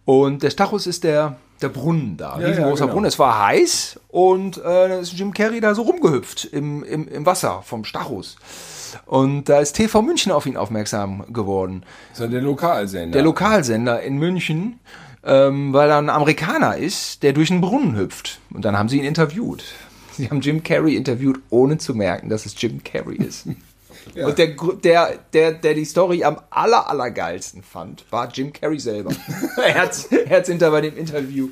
Speaker 1: Und der Stachus ist der, der Brunnen da,
Speaker 2: Ja,
Speaker 1: riesengroßer
Speaker 2: ja, genau.
Speaker 1: Brunnen. Es war heiß und äh, da ist Jim Carrey da so rumgehüpft im, im, im Wasser vom Stachus. Und da ist TV München auf ihn aufmerksam geworden.
Speaker 2: Das ist ja der Lokalsender.
Speaker 1: Der Lokalsender in München, ähm, weil er ein Amerikaner ist, der durch einen Brunnen hüpft. Und dann haben sie ihn interviewt. Sie haben Jim Carrey interviewt, ohne zu merken, dass es Jim Carrey ist. Und der, der, der, der die Story am aller, allergeilsten fand, war Jim Carrey selber. er hat er hat's hinter bei dem Interview,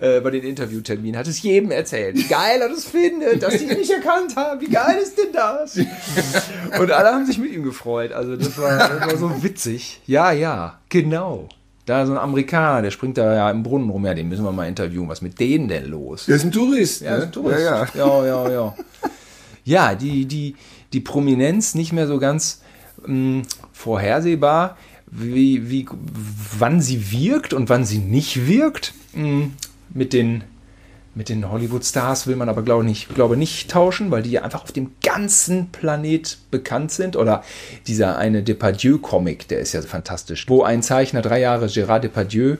Speaker 1: äh, bei den Interviewterminen, hat es jedem erzählt, wie geil er das findet, dass sie ihn nicht erkannt haben. Wie geil ist denn das? Und alle haben sich mit ihm gefreut. Also das war, das war so witzig. Ja, ja, genau. Da so ein Amerikaner, der springt da ja im Brunnen rum. Ja, den müssen wir mal interviewen. Was ist mit denen denn los?
Speaker 2: Der ist ein Tourist.
Speaker 1: Ja,
Speaker 2: ne?
Speaker 1: ist ein Tourist.
Speaker 2: Ja, ja.
Speaker 1: ja, ja. Ja, ja die, die, die Prominenz nicht mehr so ganz mh, vorhersehbar, wie, wie, wann sie wirkt und wann sie nicht wirkt. Mh, mit den, mit den Hollywood-Stars will man aber, glaube ich, nicht, glaube nicht tauschen, weil die ja einfach auf dem ganzen Planet bekannt sind. Oder dieser eine Depardieu-Comic, der ist ja fantastisch, wo ein Zeichner drei Jahre Gérard Depardieu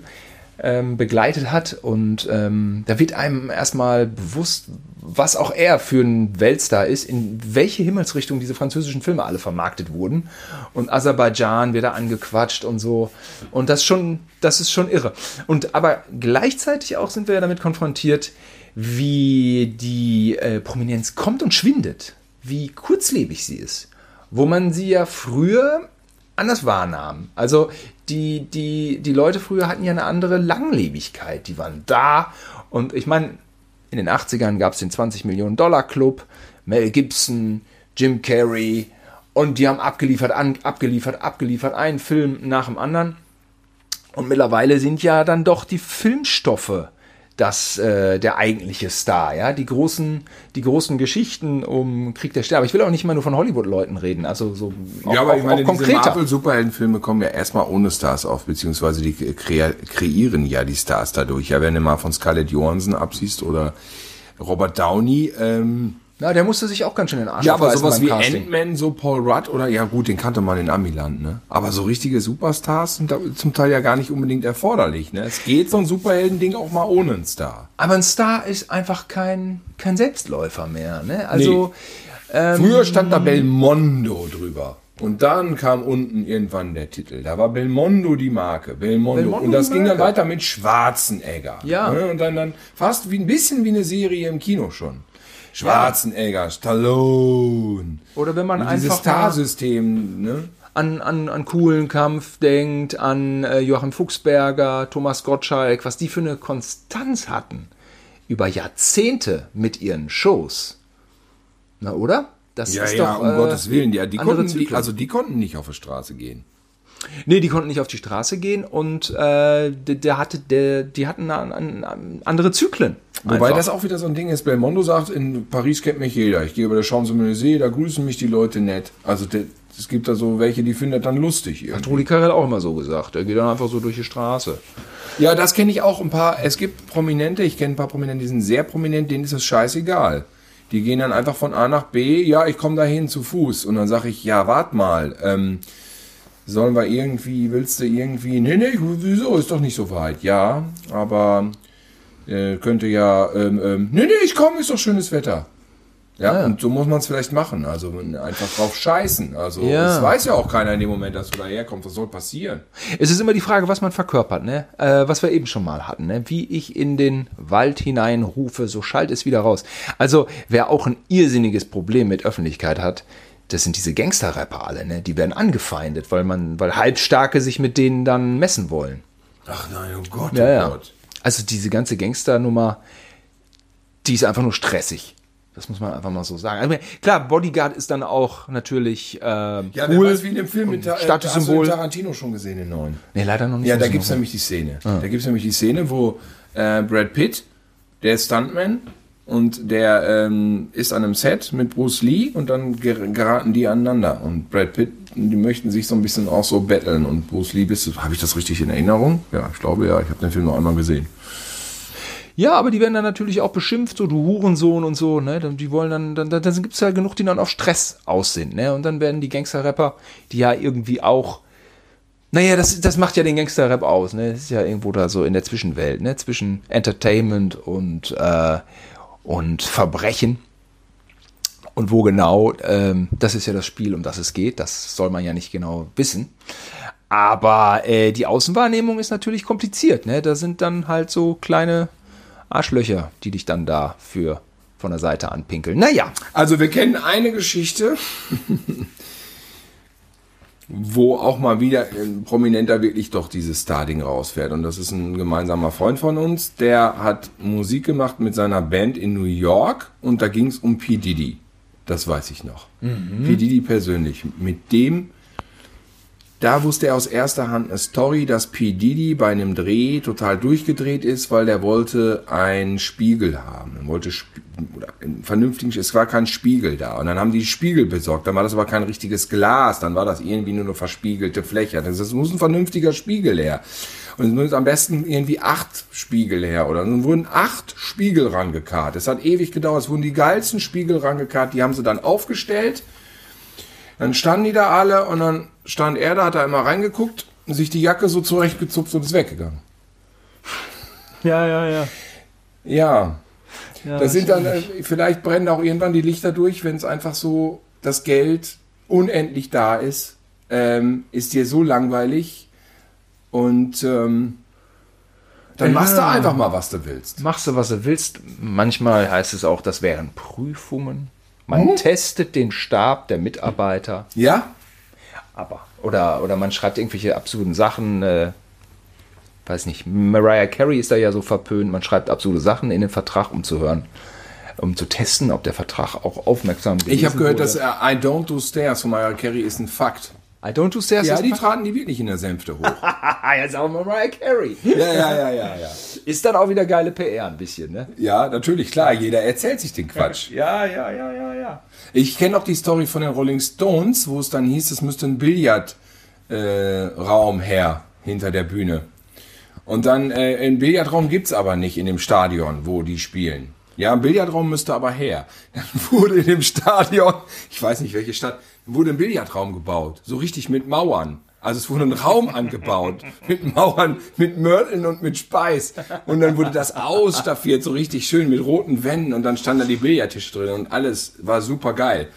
Speaker 1: ähm, begleitet hat. Und ähm, da wird einem erstmal bewusst, was auch er für ein Weltstar ist, in welche Himmelsrichtung diese französischen Filme alle vermarktet wurden. Und Aserbaidschan wird da angequatscht und so. Und das schon, das ist schon irre. Und aber gleichzeitig auch sind wir damit konfrontiert, wie die äh, Prominenz kommt und schwindet, wie kurzlebig sie ist. Wo man sie ja früher anders wahrnahm. Also die, die, die Leute früher hatten ja eine andere Langlebigkeit. Die waren da. Und ich meine, in den 80ern gab es den 20 Millionen Dollar Club, Mel Gibson, Jim Carrey Und die haben abgeliefert, an, abgeliefert, abgeliefert, einen Film nach dem anderen. Und mittlerweile sind ja dann doch die Filmstoffe das äh, der eigentliche Star, ja, die großen, die großen Geschichten um Krieg der Sterne. Aber ich will auch nicht immer nur von Hollywood-Leuten reden, also so
Speaker 2: auch, ja, aber ich meine, diese Marvel-Superheldenfilme kommen ja erstmal ohne Stars auf, beziehungsweise die kre kreieren ja die Stars dadurch. Ja, wenn du mal von Scarlett Johansson absiehst oder Robert Downey, ähm,
Speaker 1: ja, der musste sich auch ganz schön in den Arsch
Speaker 2: Ja, aber sowas wie Ant-Man, so Paul Rudd oder, ja gut, den kannte man in Amiland, ne? Aber so richtige Superstars sind da zum Teil ja gar nicht unbedingt erforderlich, ne? Es geht so ein Superhelden-Ding auch mal ohne einen Star.
Speaker 1: Aber ein Star ist einfach kein, kein Selbstläufer mehr, ne? Also.
Speaker 2: Nee. Ähm, Früher stand da Belmondo drüber. Und dann kam unten irgendwann der Titel. Da war Belmondo die Marke. Belmondo. Belmondo und das ging dann weiter mit Schwarzenegger.
Speaker 1: Ja.
Speaker 2: Ne? Und dann, dann fast wie ein bisschen wie eine Serie im Kino schon. Schwarzenegger, Stallone.
Speaker 1: Oder wenn man
Speaker 2: Und
Speaker 1: einfach
Speaker 2: dieses Star-System, ne?
Speaker 1: an, an, an coolen Kampf denkt, an äh, Joachim Fuchsberger, Thomas Gottschalk, was die für eine Konstanz hatten über Jahrzehnte mit ihren Shows. Na, oder?
Speaker 2: Das ja, ist ja, doch, um äh, Gottes Willen. Ja, die konnten, die, also die konnten nicht auf die Straße gehen.
Speaker 1: Nee, die konnten nicht auf die Straße gehen und äh, der, der hatte, der, die hatten an, an, andere Zyklen.
Speaker 2: Wobei einfach. das auch wieder so ein Ding ist. Belmondo sagt, in Paris kennt mich jeder. Ich gehe über der Champs-Élysées, da grüßen mich die Leute nett. Also der, es gibt da so welche, die findet dann lustig.
Speaker 1: Irgendwie. Hat Rudi Carell auch immer so gesagt. Er geht dann einfach so durch die Straße.
Speaker 2: Ja, das kenne ich auch ein paar. Es gibt Prominente, ich kenne ein paar Prominente, die sind sehr prominent, denen ist es scheißegal. Die gehen dann einfach von A nach B, ja, ich komme dahin zu Fuß. Und dann sage ich, ja, wart mal. Ähm, sollen wir irgendwie, willst du irgendwie, nee, nee, wieso, ist doch nicht so weit. Ja, aber äh, könnte ja, ähm, ähm, nee, nee, ich komme, ist doch schönes Wetter. Ja, ja. und so muss man es vielleicht machen. Also einfach drauf scheißen. Also ja. es weiß ja auch keiner in dem Moment, dass du daherkommst. Was soll passieren?
Speaker 1: Es ist immer die Frage, was man verkörpert, ne? Äh, was wir eben schon mal hatten, ne? Wie ich in den Wald hineinrufe, so schallt es wieder raus. Also wer auch ein irrsinniges Problem mit Öffentlichkeit hat, das sind diese Gangster-Rapper alle, ne? Die werden angefeindet, weil man, weil Halbstarke sich mit denen dann messen wollen.
Speaker 2: Ach nein, oh Gott,
Speaker 1: ja, oh ja. Gott. Also diese ganze Gangster-Nummer, die ist einfach nur stressig. Das muss man einfach mal so sagen. Also, klar, Bodyguard ist dann auch natürlich äh, ja,
Speaker 2: cool. Weiß, wie in dem Film
Speaker 1: mit Ta Statussymbol.
Speaker 2: Hast du Tarantino schon gesehen, den neuen?
Speaker 1: Nee, leider noch nicht.
Speaker 2: Ja, da gibt es nämlich die Szene. Ah. Da gibt es nämlich die Szene, wo äh, Brad Pitt, der Stuntman, und der ähm, ist an einem Set mit Bruce Lee und dann geraten die aneinander. Und Brad Pitt, die möchten sich so ein bisschen auch so betteln. Und Bruce Lee, habe ich das richtig in Erinnerung? Ja, ich glaube ja, ich habe den Film noch einmal gesehen.
Speaker 1: Ja, aber die werden dann natürlich auch beschimpft, so du Hurensohn und so, ne? Die wollen dann, dann, dann, dann gibt es ja genug, die dann auf Stress aus sind, ne? Und dann werden die Gangster-Rapper, die ja irgendwie auch naja, das, das macht ja den Gangster-Rap aus, ne? Das ist ja irgendwo da so in der Zwischenwelt, ne? Zwischen Entertainment und, äh, und Verbrechen. Und wo genau, ähm, das ist ja das Spiel, um das es geht, das soll man ja nicht genau wissen. Aber äh, die Außenwahrnehmung ist natürlich kompliziert. Ne? Da sind dann halt so kleine Arschlöcher, die dich dann da für von der Seite anpinkeln. Naja.
Speaker 2: Also wir kennen eine Geschichte, wo auch mal wieder ein Prominenter wirklich doch dieses Starding rausfährt. Und das ist ein gemeinsamer Freund von uns, der hat Musik gemacht mit seiner Band in New York und da ging es um P. Diddy. Das weiß ich noch. Mhm. P. Diddy persönlich. Mit dem da wusste er aus erster Hand eine Story, dass P. Diddy bei einem Dreh total durchgedreht ist, weil der wollte einen Spiegel haben. Er wollte oder einen vernünftigen, es war kein Spiegel da. Und dann haben die Spiegel besorgt. Dann war das aber kein richtiges Glas. Dann war das irgendwie nur eine verspiegelte Fläche. Das, das muss ein vernünftiger Spiegel her. Und es am besten irgendwie acht Spiegel her. Oder dann wurden acht Spiegel rangekarrt. Es hat ewig gedauert. Es wurden die geilsten Spiegel rangekarrt. Die haben sie dann aufgestellt dann standen die da alle und dann stand er da, hat da immer reingeguckt, sich die Jacke so zurechtgezupft und ist weggegangen.
Speaker 1: Ja, ja, ja.
Speaker 2: Ja. ja das sind dann, äh, vielleicht brennen auch irgendwann die Lichter durch, wenn es einfach so das Geld unendlich da ist, ähm, ist dir so langweilig und ähm, dann ja. machst du einfach mal, was du willst.
Speaker 1: Machst du, was du willst. Manchmal heißt es auch, das wären Prüfungen. Man hm? testet den Stab der Mitarbeiter.
Speaker 2: Ja.
Speaker 1: Aber, oder, oder man schreibt irgendwelche absurden Sachen. Äh, weiß nicht, Mariah Carey ist da ja so verpönt. Man schreibt absurde Sachen in den Vertrag, um zu hören, um zu testen, ob der Vertrag auch aufmerksam
Speaker 2: Ich habe gehört,
Speaker 1: wurde.
Speaker 2: dass äh, I Don't Do Stairs von Mariah Carey ist ein Fakt.
Speaker 1: I don't do stairs.
Speaker 2: Ja, die traten die wirklich in der Sänfte hoch.
Speaker 1: Jetzt auch mal Mariah Carey.
Speaker 2: ja, ja, ja, ja, ja.
Speaker 1: Ist dann auch wieder geile PR ein bisschen, ne?
Speaker 2: Ja, natürlich, klar, jeder erzählt sich den Quatsch.
Speaker 1: Ja, ja, ja, ja, ja.
Speaker 2: Ich kenne auch die Story von den Rolling Stones, wo es dann hieß, es müsste ein Billardraum äh, her hinter der Bühne. Und dann, äh, einen Billardraum gibt's aber nicht in dem Stadion, wo die spielen. Ja, ein Billardraum müsste aber her. Dann wurde in dem Stadion, ich weiß nicht welche Stadt, wurde ein Billardraum gebaut. So richtig mit Mauern. Also es wurde ein Raum angebaut mit Mauern, mit Mörteln und mit Speis. Und dann wurde das ausstaffiert, so richtig schön mit roten Wänden. Und dann stand da die Billardtische drin und alles war super geil.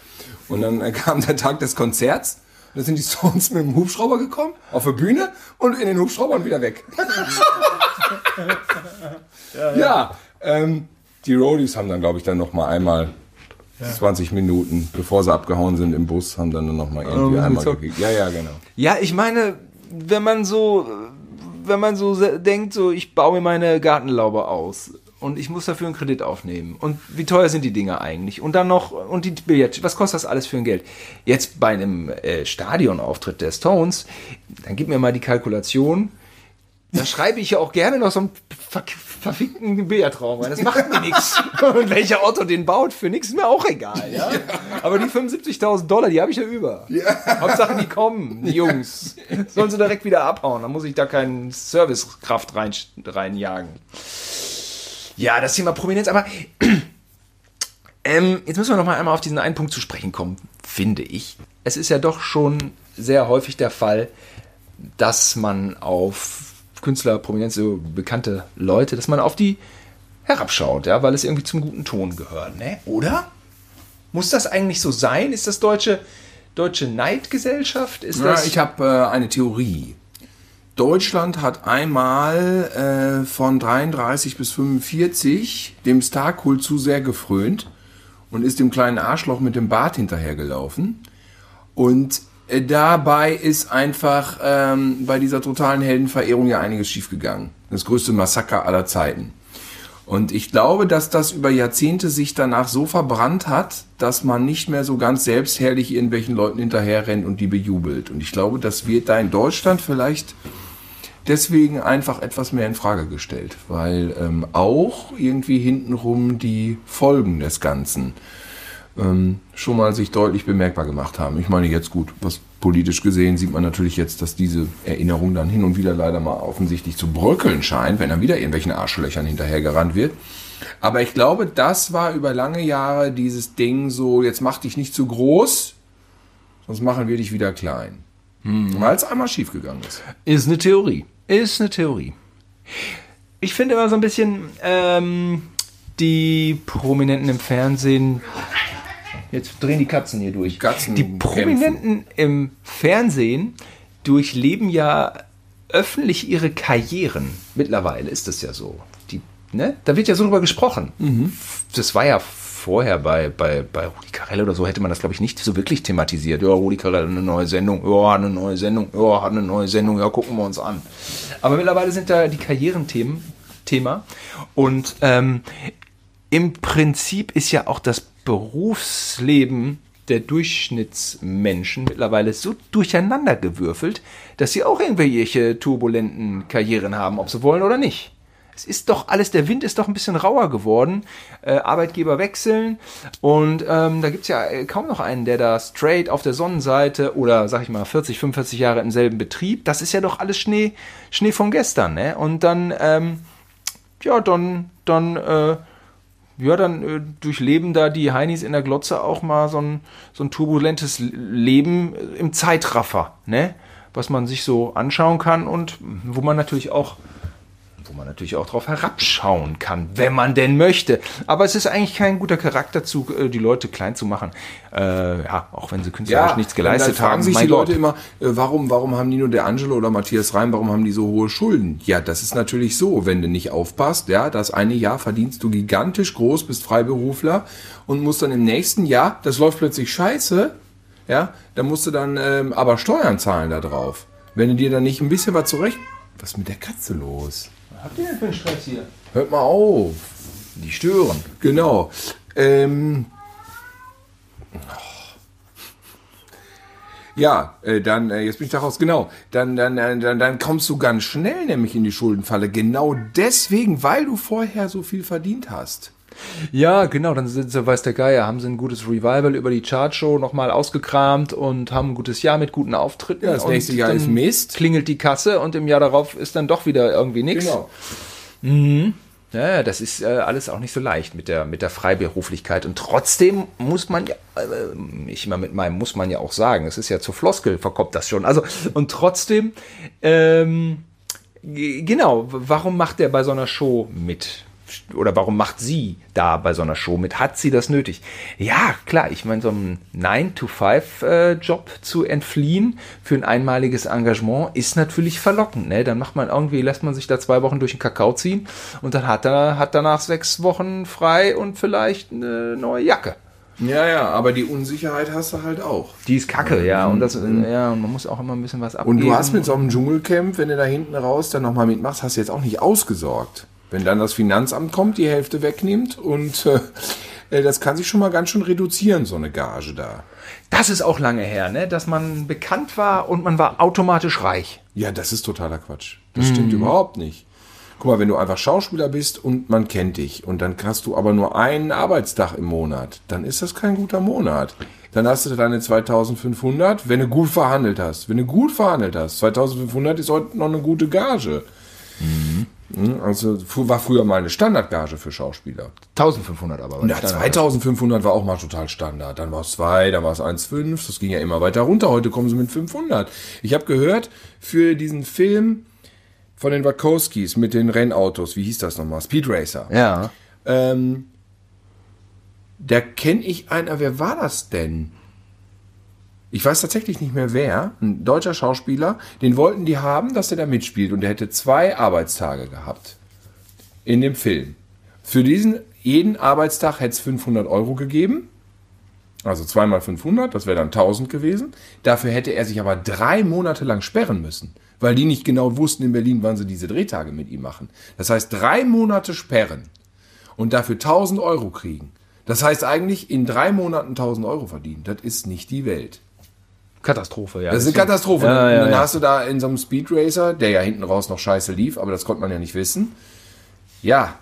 Speaker 2: Und dann kam der Tag des Konzerts. Und da sind die Stones mit dem Hubschrauber gekommen, auf der Bühne und in den Hubschrauber und wieder weg. ja, ähm, die Roadies haben dann, glaube ich, dann noch mal einmal 20 Minuten, bevor sie abgehauen sind im Bus, haben dann noch mal irgendwie
Speaker 1: müssen
Speaker 2: einmal
Speaker 1: wir
Speaker 2: gekriegt. Ja, ja, genau.
Speaker 1: Ja, ich meine, wenn man so, wenn man so denkt, so ich baue mir meine Gartenlaube aus und ich muss dafür einen Kredit aufnehmen und wie teuer sind die Dinger eigentlich und dann noch und die Billard, was kostet das alles für ein Geld? Jetzt bei einem äh, Stadionauftritt der Stones, dann gib mir mal die Kalkulation. Da schreibe ich ja auch gerne noch so einen ver verfickten Billardraum rein. Das macht mir nichts. Und welcher Otto den baut, für nichts ist mir auch egal. Ja? Aber die 75.000 Dollar, die habe ich ja über. Hauptsache, die kommen, die Jungs. Sollen sie direkt wieder abhauen. Dann muss ich da keinen Servicekraft rein, reinjagen. Ja, das Thema Prominenz, aber ähm, jetzt müssen wir noch mal einmal auf diesen einen Punkt zu sprechen kommen, finde ich. Es ist ja doch schon sehr häufig der Fall, dass man auf Künstler, Prominenz, so bekannte Leute, dass man auf die herabschaut, ja, weil es irgendwie zum guten Ton gehört, ne? Oder? Muss das eigentlich so sein? Ist das deutsche, deutsche Neidgesellschaft? Ist
Speaker 2: Ja,
Speaker 1: das
Speaker 2: ich habe äh, eine Theorie. Deutschland hat einmal äh, von 33 bis 45 dem Starkult zu sehr gefrönt und ist dem kleinen Arschloch mit dem Bart hinterhergelaufen. Und dabei ist einfach ähm, bei dieser totalen Heldenverehrung ja einiges schiefgegangen. Das größte Massaker aller Zeiten. Und ich glaube, dass das über Jahrzehnte sich danach so verbrannt hat, dass man nicht mehr so ganz selbstherrlich irgendwelchen Leuten hinterherrennt und die bejubelt. Und ich glaube, das wird da in Deutschland vielleicht deswegen einfach etwas mehr in Frage gestellt, weil ähm, auch irgendwie hintenrum die Folgen des Ganzen ähm, schon mal sich deutlich bemerkbar gemacht haben. Ich meine jetzt gut, was politisch gesehen sieht man natürlich jetzt, dass diese Erinnerung dann hin und wieder leider mal offensichtlich zu bröckeln scheint, wenn dann wieder irgendwelchen Arschlöchern hinterhergerannt wird. Aber ich glaube, das war über lange Jahre dieses Ding so, jetzt mach dich nicht zu groß, sonst machen wir dich wieder klein. Weil es einmal schiefgegangen ist.
Speaker 1: Ist eine Theorie. Ist eine Theorie. Ich finde immer so ein bisschen ähm, die Prominenten im Fernsehen. Jetzt drehen die Katzen hier durch.
Speaker 2: Katzen
Speaker 1: die
Speaker 2: kämpfen.
Speaker 1: Prominenten im Fernsehen durchleben ja öffentlich ihre Karrieren. Mittlerweile ist das ja so. Die, ne? Da wird ja so drüber gesprochen. Das war ja vorher bei, bei, bei Rudi Carell oder so, hätte man das, glaube ich, nicht so wirklich thematisiert. Ja, Rudi Carell hat eine neue Sendung, ja, hat eine neue Sendung, ja, hat eine neue Sendung, ja, gucken wir uns an. Aber mittlerweile sind da die Karrierenthemen Thema. Und ähm, im Prinzip ist ja auch das Berufsleben der Durchschnittsmenschen mittlerweile so durcheinandergewürfelt, dass sie auch irgendwelche turbulenten Karrieren haben, ob sie wollen oder nicht. Es ist doch alles, der Wind ist doch ein bisschen rauer geworden. Äh, Arbeitgeber wechseln und ähm, da gibt es ja äh, kaum noch einen, der da straight auf der Sonnenseite oder sag ich mal 40, 45 Jahre im selben Betrieb, das ist ja doch alles Schnee, Schnee von gestern. Ne? Und dann, ähm, ja, dann, dann, äh, ja, dann äh, durchleben da die Heinis in der Glotze auch mal so ein, so ein turbulentes Leben äh, im Zeitraffer, ne? Was man sich so anschauen kann und wo man natürlich auch wo man natürlich auch drauf herabschauen kann, wenn man denn möchte. Aber es ist eigentlich kein guter Charakterzug, äh, die Leute klein zu machen. Äh, ja, auch wenn sie künstlerisch nichts
Speaker 2: und dann
Speaker 1: geleistet
Speaker 2: fragen
Speaker 1: haben.
Speaker 2: sich die Leute
Speaker 1: Gott.
Speaker 2: immer, äh, warum, warum haben Nino De Angelo oder Matthias Reim, warum haben die so hohe Schulden? Ja, das ist natürlich so, wenn du nicht aufpasst, ja, das eine Jahr verdienst du gigantisch groß, bist Freiberufler und musst dann im nächsten Jahr, das läuft plötzlich scheiße, ja, dann musst du dann ähm, aber Steuern zahlen da drauf. Wenn du dir dann nicht ein bisschen was zurecht... Was ist mit der Katze los?
Speaker 1: Habt ihr denn für einen Stress hier?
Speaker 2: Hört mal auf.
Speaker 1: Die stören.
Speaker 2: Genau. Ähm, Ja, äh, dann, äh, jetzt bin ich da raus, genau. Dann, dann, dann, dann, dann kommst du ganz schnell nämlich in die Schuldenfalle. Genau deswegen, weil du vorher so viel verdient hast.
Speaker 1: Ja, genau, dann sind sie, weiß der Geier, haben sie ein gutes Revival über die Chartshow nochmal ausgekramt und haben ein gutes Jahr mit guten Auftritten.
Speaker 2: Ja, das nächste Jahr ist Mist.
Speaker 1: Klingelt die Kasse und im Jahr darauf ist dann doch wieder irgendwie nichts.
Speaker 2: Genau.
Speaker 1: Ja, ja, das ist äh, alles auch nicht so leicht mit der, mit der Freiberuflichkeit. Und trotzdem muss man ja, äh, ich immer mit meinem muss man ja auch sagen, es ist ja zur Floskel, verkommt das schon. Also, und trotzdem, ähm, genau, warum macht er bei so einer Show mit? Oder warum macht sie da bei so einer Show mit? Hat sie das nötig? Ja, klar, ich meine, so einen 9-to-5-Job zu entfliehen für ein einmaliges Engagement ist natürlich verlockend. Ne? Dann macht man irgendwie, lässt man sich da zwei Wochen durch den Kakao ziehen und dann hat er hat danach sechs Wochen frei und vielleicht eine neue Jacke.
Speaker 2: Ja, ja, aber die Unsicherheit hast du halt auch.
Speaker 1: Die ist kacke, ja. Und das, ja, und man muss auch immer ein bisschen was abgeben.
Speaker 2: Und du hast mit so einem Dschungelcamp, wenn du da hinten raus dann nochmal mitmachst, hast du jetzt auch nicht ausgesorgt. Wenn dann das Finanzamt kommt, die Hälfte wegnimmt und äh, das kann sich schon mal ganz schön reduzieren, so eine Gage da.
Speaker 1: Das ist auch lange her, ne? dass man bekannt war und man war automatisch reich.
Speaker 2: Ja, das ist totaler Quatsch. Das stimmt überhaupt nicht. Guck mal, wenn du einfach Schauspieler bist und man kennt dich und dann hast du aber nur einen Arbeitstag im Monat, dann ist das kein guter Monat. Dann hast du deine 2500, wenn du gut verhandelt hast. Wenn du gut verhandelt hast, 2500 ist heute noch eine gute Gage. Mhm. Also fu- war früher mal eine Standardgage für Schauspieler.
Speaker 1: 1500 aber.
Speaker 2: Ja, 2500 war auch mal total Standard. Dann war es 2, dann war es 1,5. Das ging ja immer weiter runter. Heute kommen sie mit 500. Ich habe gehört, für diesen Film von den Wachowskis mit den Rennautos, wie hieß das nochmal? Speed Racer.
Speaker 1: Ja.
Speaker 2: Ähm, da kenne ich einer, wer war das denn? Ich weiß tatsächlich nicht mehr wer, ein deutscher Schauspieler, den wollten die haben, dass er da mitspielt und der hätte zwei Arbeitstage gehabt in dem Film. Für diesen jeden Arbeitstag hätte es 500 Euro gegeben, also zweimal 500, das wäre dann 1000 gewesen. Dafür hätte er sich aber drei Monate lang sperren müssen, weil die nicht genau wussten in Berlin, wann sie diese Drehtage mit ihm machen. Das heißt, drei Monate sperren und dafür 1000 Euro kriegen. Das heißt eigentlich in drei Monaten 1000 Euro verdienen. Das ist nicht die Welt.
Speaker 1: Katastrophe, ja.
Speaker 2: Das ist eine Katastrophe.
Speaker 1: Ja,
Speaker 2: und
Speaker 1: ja,
Speaker 2: dann
Speaker 1: ja.
Speaker 2: hast du da in so einem Speed Racer, der ja hinten raus noch scheiße lief, aber das konnte man ja nicht wissen. Ja,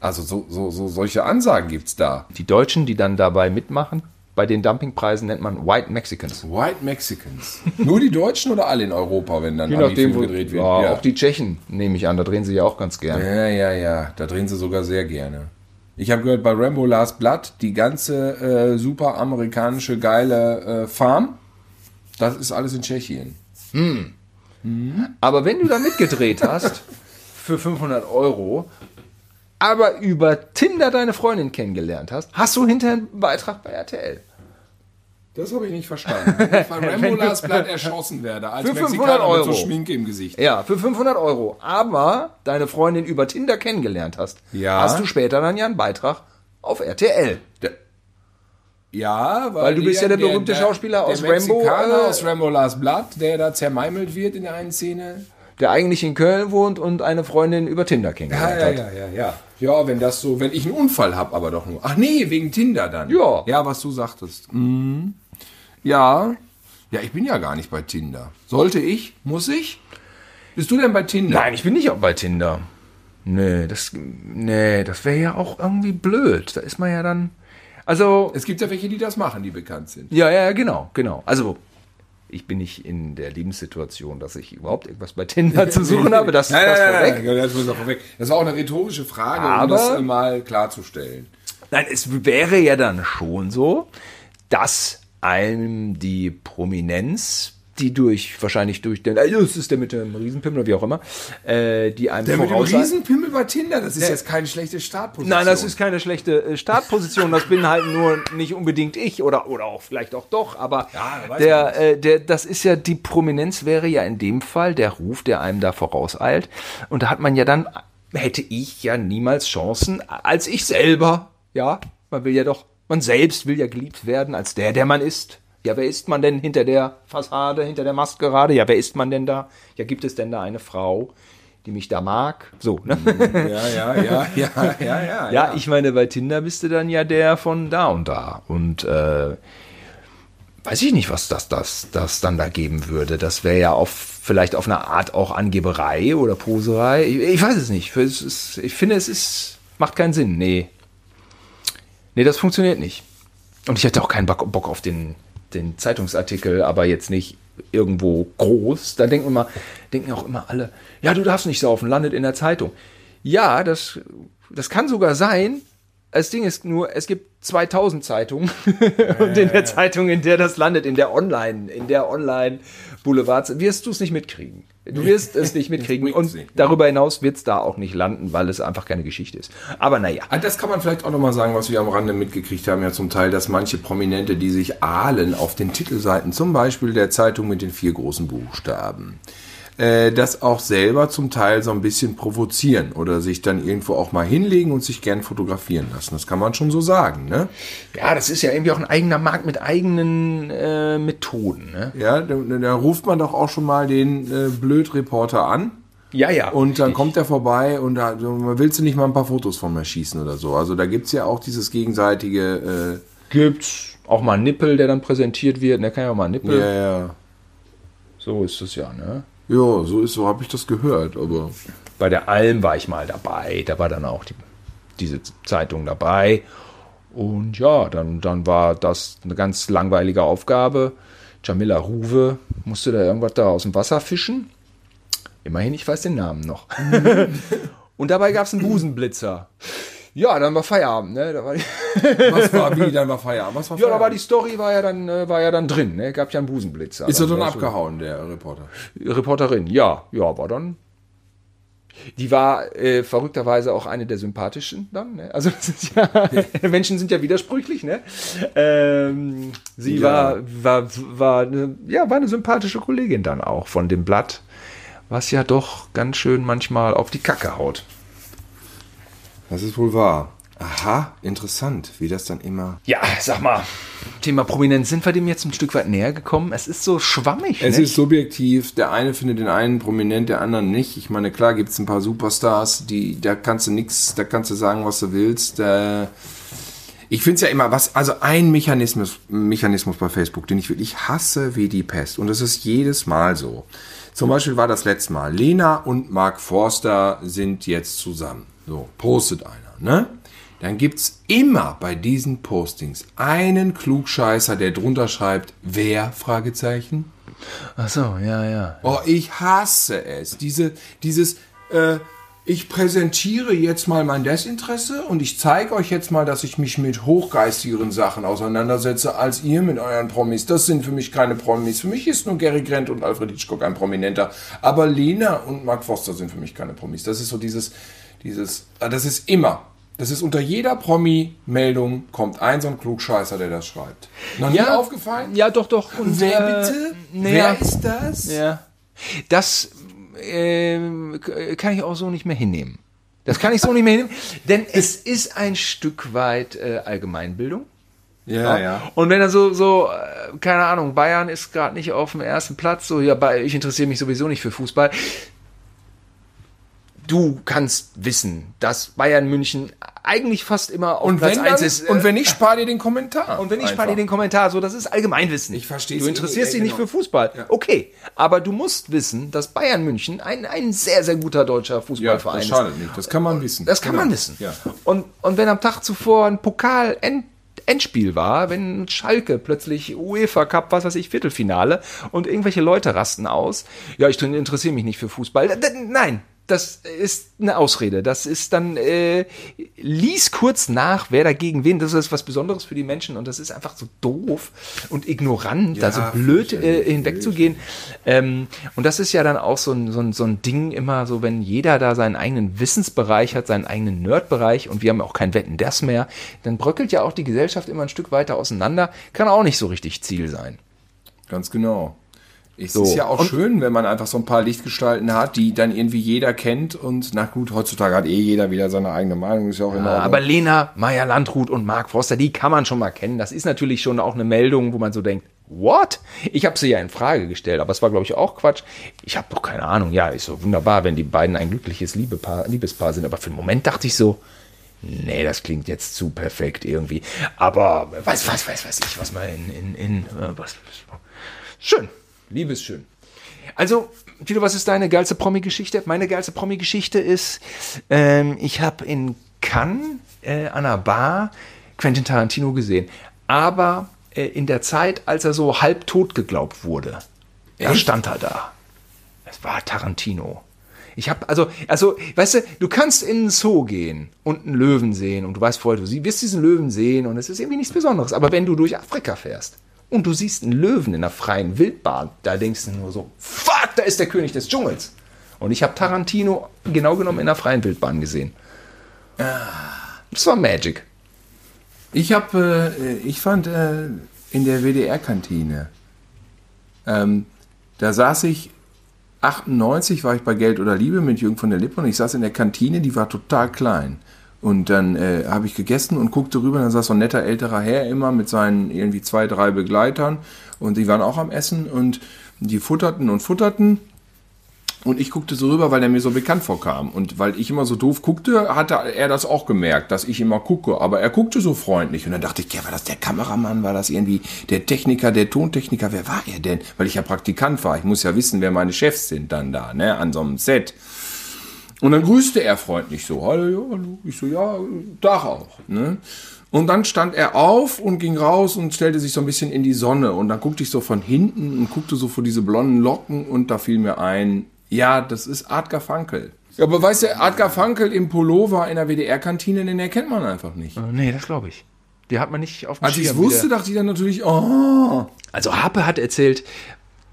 Speaker 2: also so, so, so solche Ansagen gibt's da.
Speaker 1: Die Deutschen, die dann dabei mitmachen, bei den Dumpingpreisen nennt man White Mexicans.
Speaker 2: White Mexicans. Nur die Deutschen oder alle in Europa, wenn dann Ami-Film gedreht wird?
Speaker 1: ja,
Speaker 2: ja.
Speaker 1: auch die Tschechen nehme ich an, da drehen sie ja auch ganz gerne.
Speaker 2: ja, ja, ja. Da drehen sie sogar sehr gerne. Ich habe gehört, bei Rambo Last Blood, die ganze äh, super amerikanische geile äh, Farm, das ist alles in Tschechien.
Speaker 1: Aber wenn du da mitgedreht hast, für 500 Euro, aber über Tinder deine Freundin kennengelernt hast, hast du hinterher einen Beitrag bei RTL.
Speaker 2: Das habe ich nicht verstanden. Bei Rambo Last Blood erschossen werde, als
Speaker 1: Für 500
Speaker 2: Mexikaner mit so
Speaker 1: Euro.
Speaker 2: Schminke im Gesicht.
Speaker 1: Ja, für 500 Euro. Aber deine Freundin über Tinder kennengelernt hast,
Speaker 2: Ja.
Speaker 1: hast du später dann ja einen Beitrag auf RTL.
Speaker 2: Ja, weil,
Speaker 1: Weil du bist ja der berühmte Schauspieler aus
Speaker 2: der
Speaker 1: Rambo, äh,
Speaker 2: aus Rambo Last Blood, der da zermeimelt wird in der einen Szene.
Speaker 1: Der eigentlich in Köln wohnt und eine Freundin über Tinder kennengelernt hat.
Speaker 2: ja, ja. Ja, wenn das so, wenn ich einen Unfall habe, aber doch nur. Ach nee, wegen Tinder dann.
Speaker 1: Ja.
Speaker 2: Ja, was du sagtest. Mhm. Ja. Ja, ich bin ja gar nicht bei Tinder. Sollte ich? Muss ich? Bist du denn bei Tinder?
Speaker 1: Nein, ich bin nicht auch bei Tinder. Nee, das, nee, das wäre ja auch irgendwie blöd. Da ist man ja dann. Also,
Speaker 2: Es gibt ja welche, die das machen, die bekannt sind.
Speaker 1: ja, ja, genau, genau. Also, ich bin nicht in der Lebenssituation, dass ich überhaupt irgendwas bei Tinder zu suchen habe. Das,
Speaker 2: Nein,
Speaker 1: das
Speaker 2: nein, nein, das muss auch vorweg. Das war auch eine rhetorische Frage, um
Speaker 1: Aber-
Speaker 2: das äh, mal klarzustellen.
Speaker 1: Nein, es wäre ja dann schon so, dass einem die Prominenz, die durch, wahrscheinlich durch den, äh, das ist der mit dem Riesenpimmel oder wie auch immer, äh, die einem
Speaker 2: Der mit dem Riesenpimmel bei Tinder, das ist jetzt keine schlechte Startposition.
Speaker 1: Nein, das ist keine schlechte äh, Startposition. Das bin halt nur nicht unbedingt ich oder, oder auch vielleicht auch doch. Aber
Speaker 2: Ja,
Speaker 1: der, äh, der, das ist ja die Prominenz wäre ja in dem Fall der Ruf, der einem da vorauseilt. Und da hat man ja dann hätte ich ja niemals Chancen als ich selber. Ja, man will ja doch, man selbst will ja geliebt werden als der, der man ist. Ja, wer ist man denn hinter der Fassade, hinter der Maskerade? Ja, wer ist man denn da? Ja, gibt es denn da eine Frau, die mich da mag. So, ne?
Speaker 2: Ja, ja, ja, ja, ja, ja.
Speaker 1: Ja, ich meine, bei Tinder bist du dann ja der von da und da. Und äh, weiß ich nicht, was das, das, das dann da geben würde. Das wäre ja auf, vielleicht auf eine Art auch Angeberei oder Poserei. Ich, ich weiß es nicht. Es ist, ich finde, es ist, macht keinen Sinn. Nee. Nee, das funktioniert nicht. Und ich hätte auch keinen Bock auf den, den Zeitungsartikel, aber jetzt nicht irgendwo groß. Da denken immer, denken auch immer alle, ja, du darfst nicht saufen, landet in der Zeitung. Ja, das, das kann sogar sein. Das Ding ist nur, es gibt 2000 Zeitungen und in der Zeitung, in der das landet, in der Online, in der Online Boulevard, wirst du es nicht mitkriegen. Du wirst es nicht mitkriegen und darüber hinaus wird es da auch nicht landen, weil es einfach keine Geschichte ist. Aber naja.
Speaker 2: Ah, Das kann man vielleicht auch nochmal sagen, was wir am Rande mitgekriegt haben, ja zum Teil, dass manche Prominente, die sich ahlen auf den Titelseiten, zum Beispiel der Zeitung mit den vier großen Buchstaben, äh, das auch selber zum Teil so ein bisschen provozieren oder sich dann irgendwo auch mal hinlegen und sich gern fotografieren lassen. Das kann man schon so sagen, ne?
Speaker 1: Ja, das ist ja irgendwie auch ein eigener Markt mit eigenen äh, Methoden. Ne?
Speaker 2: Ja, da, da ruft man doch auch schon mal den äh, Blöd-Reporter an.
Speaker 1: Ja, ja.
Speaker 2: Und dann kommt er vorbei und da willst du nicht mal ein paar Fotos von mir schießen oder so. Also da gibt's ja auch dieses gegenseitige,
Speaker 1: gibt's auch mal einen Nippel, der dann präsentiert wird. Der kann ja auch mal einen
Speaker 2: äh,
Speaker 1: Nippel.
Speaker 2: ja, ja.
Speaker 1: So ist es ja, ne?
Speaker 2: Ja, so ist, so habe ich das gehört, aber.
Speaker 1: Bei der Alm war ich mal dabei. Da war dann auch die, diese Zeitung dabei. Und ja, dann, dann war das eine ganz langweilige Aufgabe. Jamila Ruwe musste da irgendwas da aus dem Wasser fischen. Immerhin, ich weiß den Namen noch. Und dabei gab es einen Busenblitzer. Ja, dann war Feierabend, ne? Da war die,
Speaker 2: Was war wie, dann war Feierabend? Was war
Speaker 1: ja, da war die Story war ja dann, äh, war ja dann drin, ne? Gab ja einen Busenblitzer.
Speaker 2: Ist er dann
Speaker 1: war so-
Speaker 2: abgehauen, der Reporter?
Speaker 1: Reporterin, ja, ja, war dann. Die war äh, verrückterweise auch eine der sympathischen dann. Ne? Also ja, Menschen sind ja widersprüchlich. Ne? Ähm, sie
Speaker 2: Ja.
Speaker 1: war, war, war, eine, ja, war eine sympathische Kollegin dann auch von dem Blatt, was ja doch ganz schön manchmal auf die Kacke haut.
Speaker 2: Das ist wohl wahr. Aha, interessant, wie das dann immer.
Speaker 1: Ja, sag mal, Thema Prominenz, sind wir dem jetzt ein Stück weit näher gekommen? Es ist so schwammig.
Speaker 2: Es
Speaker 1: ne?
Speaker 2: ist subjektiv, der eine findet den einen prominent, der andere nicht. Ich meine, klar gibt es ein paar Superstars, die, da kannst du nichts, da kannst du sagen, was du willst. Äh, ich finde es ja immer, was, also ein Mechanismus, Mechanismus bei Facebook, den ich wirklich hasse wie die Pest. Und das ist jedes Mal so. Zum Beispiel war das letzte Mal, Lena und Mark Forster sind jetzt zusammen. So, postet einer, ne? Dann gibt's immer bei diesen Postings einen Klugscheißer, der drunter schreibt, wer? Fragezeichen.
Speaker 1: Ach so, ja, ja.
Speaker 2: Oh, ich hasse es. Diese, dieses, äh, ich präsentiere jetzt mal mein Desinteresse und ich zeige euch jetzt mal, dass ich mich mit hochgeistigeren Sachen auseinandersetze, als ihr mit euren Promis. Das sind für mich keine Promis. Für mich ist nur Gary Grant und Alfred Hitchcock ein Prominenter. Aber Lena und Mark Foster sind für mich keine Promis. Das ist so dieses, dieses, ah, das ist immer. Das ist unter jeder Promi-Meldung kommt ein so ein Klugscheißer, der das schreibt. Noch nie aufgefallen?
Speaker 1: Ja, doch, doch. Und,
Speaker 2: Wer
Speaker 1: äh,
Speaker 2: bitte?
Speaker 1: naja.
Speaker 2: Wer ist das?
Speaker 1: Ja. Das k- kann ich auch so nicht mehr hinnehmen. Das kann ich so nicht mehr hinnehmen, denn es ist ein Stück weit äh, Allgemeinbildung.
Speaker 2: Ja, ja.
Speaker 1: Und wenn er so, so, äh, keine Ahnung, Bayern ist gerade nicht auf dem ersten Platz, so, ja, ich interessiere mich sowieso nicht für Fußball. Du kannst wissen, dass Bayern München eigentlich fast immer auf
Speaker 2: Und
Speaker 1: Platz
Speaker 2: wenn,
Speaker 1: 1
Speaker 2: dann,
Speaker 1: ist. äh,
Speaker 2: und wenn nicht, spar dir den Kommentar.
Speaker 1: und wenn ich spare dir den Kommentar, so, das ist Allgemeinwissen.
Speaker 2: Ich versteh's
Speaker 1: Du interessierst
Speaker 2: eh,
Speaker 1: dich nicht
Speaker 2: genau.
Speaker 1: für Fußball. Okay. Aber du musst wissen, dass Bayern München ein, ein sehr, sehr guter deutscher
Speaker 2: Ja,
Speaker 1: Fußballverein
Speaker 2: das
Speaker 1: ist.
Speaker 2: schadet nicht. Das kann man wissen.
Speaker 1: Das kann
Speaker 2: Genau.
Speaker 1: man wissen.
Speaker 2: Ja.
Speaker 1: Und, und wenn am Tag zuvor ein Pokal -End Endspiel war, wenn Schalke plötzlich UEFA Cup, was weiß ich, Viertelfinale und irgendwelche Leute rasten aus, ja, ich interessiere mich nicht für Fußball. Nein, das ist eine Ausrede. Das ist dann, äh, lies kurz nach, wer dagegen wen. Das ist was Besonderes für die Menschen und das ist einfach so doof und ignorant,
Speaker 2: Ja,
Speaker 1: da so blöd äh, hinwegzugehen. Ähm, und das ist ja dann auch so ein, so, ein, so ein Ding immer so, wenn jeder da seinen eigenen Wissensbereich hat, seinen eigenen Nerdbereich und wir haben auch kein Wetten das mehr, dann bröckelt ja auch die Gesellschaft immer ein Stück weiter auseinander. Kann auch nicht so richtig Ziel sein.
Speaker 2: Ganz genau. Es
Speaker 1: So.
Speaker 2: ist ja auch
Speaker 1: Und-
Speaker 2: schön, wenn man einfach so ein paar Lichtgestalten hat, die dann irgendwie jeder kennt und na gut, heutzutage hat eh jeder wieder seine eigene Meinung, ist ja auch in Ordnung.
Speaker 1: Aber Lena, Maya Landrut und Mark Forster, die kann man schon mal kennen. Das ist natürlich schon auch eine Meldung, wo man so denkt, what? Ich habe sie ja in Frage gestellt, aber es war, glaube ich, auch Quatsch. Ich habe doch keine Ahnung. Ja, ist so wunderbar, wenn die beiden ein glückliches Liebepaar, Liebespaar sind. Aber für den Moment dachte ich so, nee, das klingt jetzt zu perfekt irgendwie. Aber weiß, weiß, weiß, weiß ich, was mal in, in, in, was, schön. Liebe ist schön. Also, Tito, was ist deine geilste Promi-Geschichte? Meine geilste Promi-Geschichte ist, ähm, ich habe in Cannes äh, an einer Bar Quentin Tarantino gesehen. Aber äh, in der Zeit, als er so halb tot geglaubt wurde, da stand er da. Es war Tarantino. Ich habe also, also, weißt du, du kannst in einen Zoo gehen und einen Löwen sehen und du weißt vorher, du wirst diesen Löwen sehen und es ist irgendwie nichts Besonderes. Aber wenn du durch Afrika fährst und du siehst einen Löwen in einer freien Wildbahn, da denkst du nur so, fuck, da ist der König des Dschungels. Und ich habe Tarantino genau genommen in einer freien Wildbahn gesehen. Das war Magic.
Speaker 2: Ich habe, äh, ich fand äh, in der WDR-Kantine, ähm, da saß ich, 98 war ich bei Geld oder Liebe mit Jürgen von der Lippe und ich saß in der Kantine, die war total klein. Und dann äh, habe ich gegessen und guckte rüber, dann saß so ein netter älterer Herr immer mit seinen irgendwie zwei, drei Begleitern und die waren auch am Essen und die futterten und futterten. Und ich guckte so rüber, weil er mir so bekannt vorkam. Und weil ich immer so doof guckte, hatte er das auch gemerkt, dass ich immer gucke. Aber er guckte so freundlich. Und dann dachte ich, ja, war das der Kameramann? War das irgendwie der Techniker, der Tontechniker? Wer war er denn? Weil ich ja Praktikant war. Ich muss ja wissen, wer meine Chefs sind dann da, ne, an so einem Set. Und dann grüßte er freundlich so, hallo, hallo. Ich so, ja, Tag auch. Ne? Und dann stand er auf und ging raus und stellte sich so ein bisschen in die Sonne. Und dann guckte ich so von hinten und guckte so vor diese blonden Locken und da fiel mir ein, ja, das ist Art Garfunkel. Ja, aber weißt du, Art Garfunkel im Pullover in der WDR-Kantine, den erkennt man einfach nicht.
Speaker 1: Äh, Nee, das glaube ich. Die hat man nicht auf dem
Speaker 2: Als ich es wusste, dachte ich dann natürlich, oh.
Speaker 1: Also Harpe hat erzählt,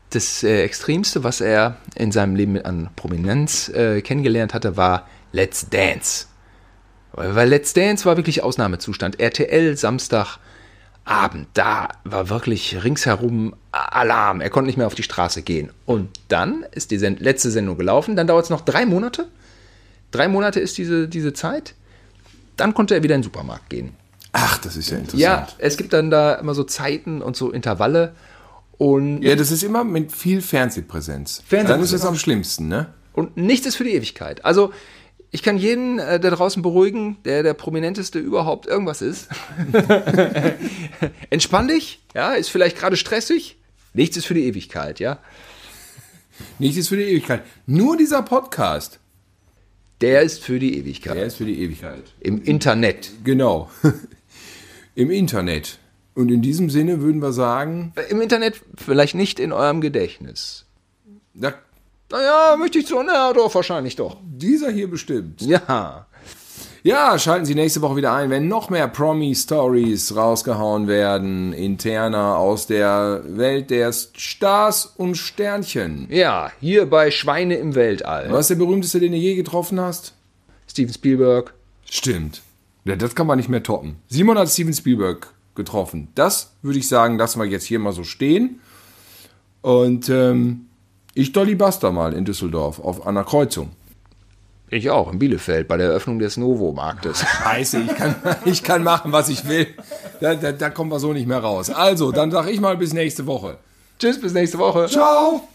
Speaker 1: das äh, Extremste, was er in seinem Leben an Prominenz äh, kennengelernt hatte, war Let's Dance. Weil weil Let's Dance war wirklich Ausnahmezustand. RTL Samstagabend, da war wirklich ringsherum Alarm. Er konnte nicht mehr auf die Straße gehen. Und dann ist die Send letzte Sendung gelaufen. Dann dauert es noch drei Monate. Drei Monate ist diese, diese Zeit. Dann konnte er wieder in den Supermarkt gehen.
Speaker 2: Ach, das ist ja interessant.
Speaker 1: Ja, es gibt dann da immer so Zeiten und so Intervalle. Und
Speaker 2: Ja, das ist immer mit viel Fernsehpräsenz.
Speaker 1: Fernsehpräsenz.
Speaker 2: Dann ist es am schlimmsten, ne?
Speaker 1: Und nichts ist für die Ewigkeit. Also, ich kann jeden äh, da draußen beruhigen, der der prominenteste überhaupt irgendwas ist. Entspann dich, ja, ist vielleicht gerade stressig. Nichts ist für die Ewigkeit, ja.
Speaker 2: Nichts ist für die Ewigkeit. Nur dieser Podcast,
Speaker 1: Der ist für die Ewigkeit.
Speaker 2: der ist für die Ewigkeit.
Speaker 1: Im Internet.
Speaker 2: Genau. Im Internet. Und in diesem Sinne würden wir sagen,
Speaker 1: Im Internet vielleicht nicht in eurem Gedächtnis.
Speaker 2: na,
Speaker 1: Naja, möchte ich so, na doch, wahrscheinlich doch.
Speaker 2: dieser hier bestimmt.
Speaker 1: Ja.
Speaker 2: Ja, schalten Sie nächste Woche wieder ein, wenn noch mehr Promi-Stories rausgehauen werden, interner aus der Welt der Stars und Sternchen.
Speaker 1: Ja, hier bei Schweine im Weltall.
Speaker 2: Was ist der berühmteste, den du je getroffen hast?
Speaker 1: Steven Spielberg.
Speaker 2: Stimmt. Ja, das kann man nicht mehr toppen. Simon hat Steven Spielberg getroffen. Das würde ich sagen, lassen wir jetzt hier mal so stehen. Und ähm, ich Dolly Buster mal in Düsseldorf auf einer Kreuzung.
Speaker 1: Ich auch, in Bielefeld, bei der Eröffnung des Novo-Marktes.
Speaker 2: Scheiße, ich kann, ich kann machen, was ich will. Da, da, da kommen wir so nicht mehr raus. Also, dann sag ich mal bis nächste Woche.
Speaker 1: Tschüss, bis nächste Woche.
Speaker 2: Ciao!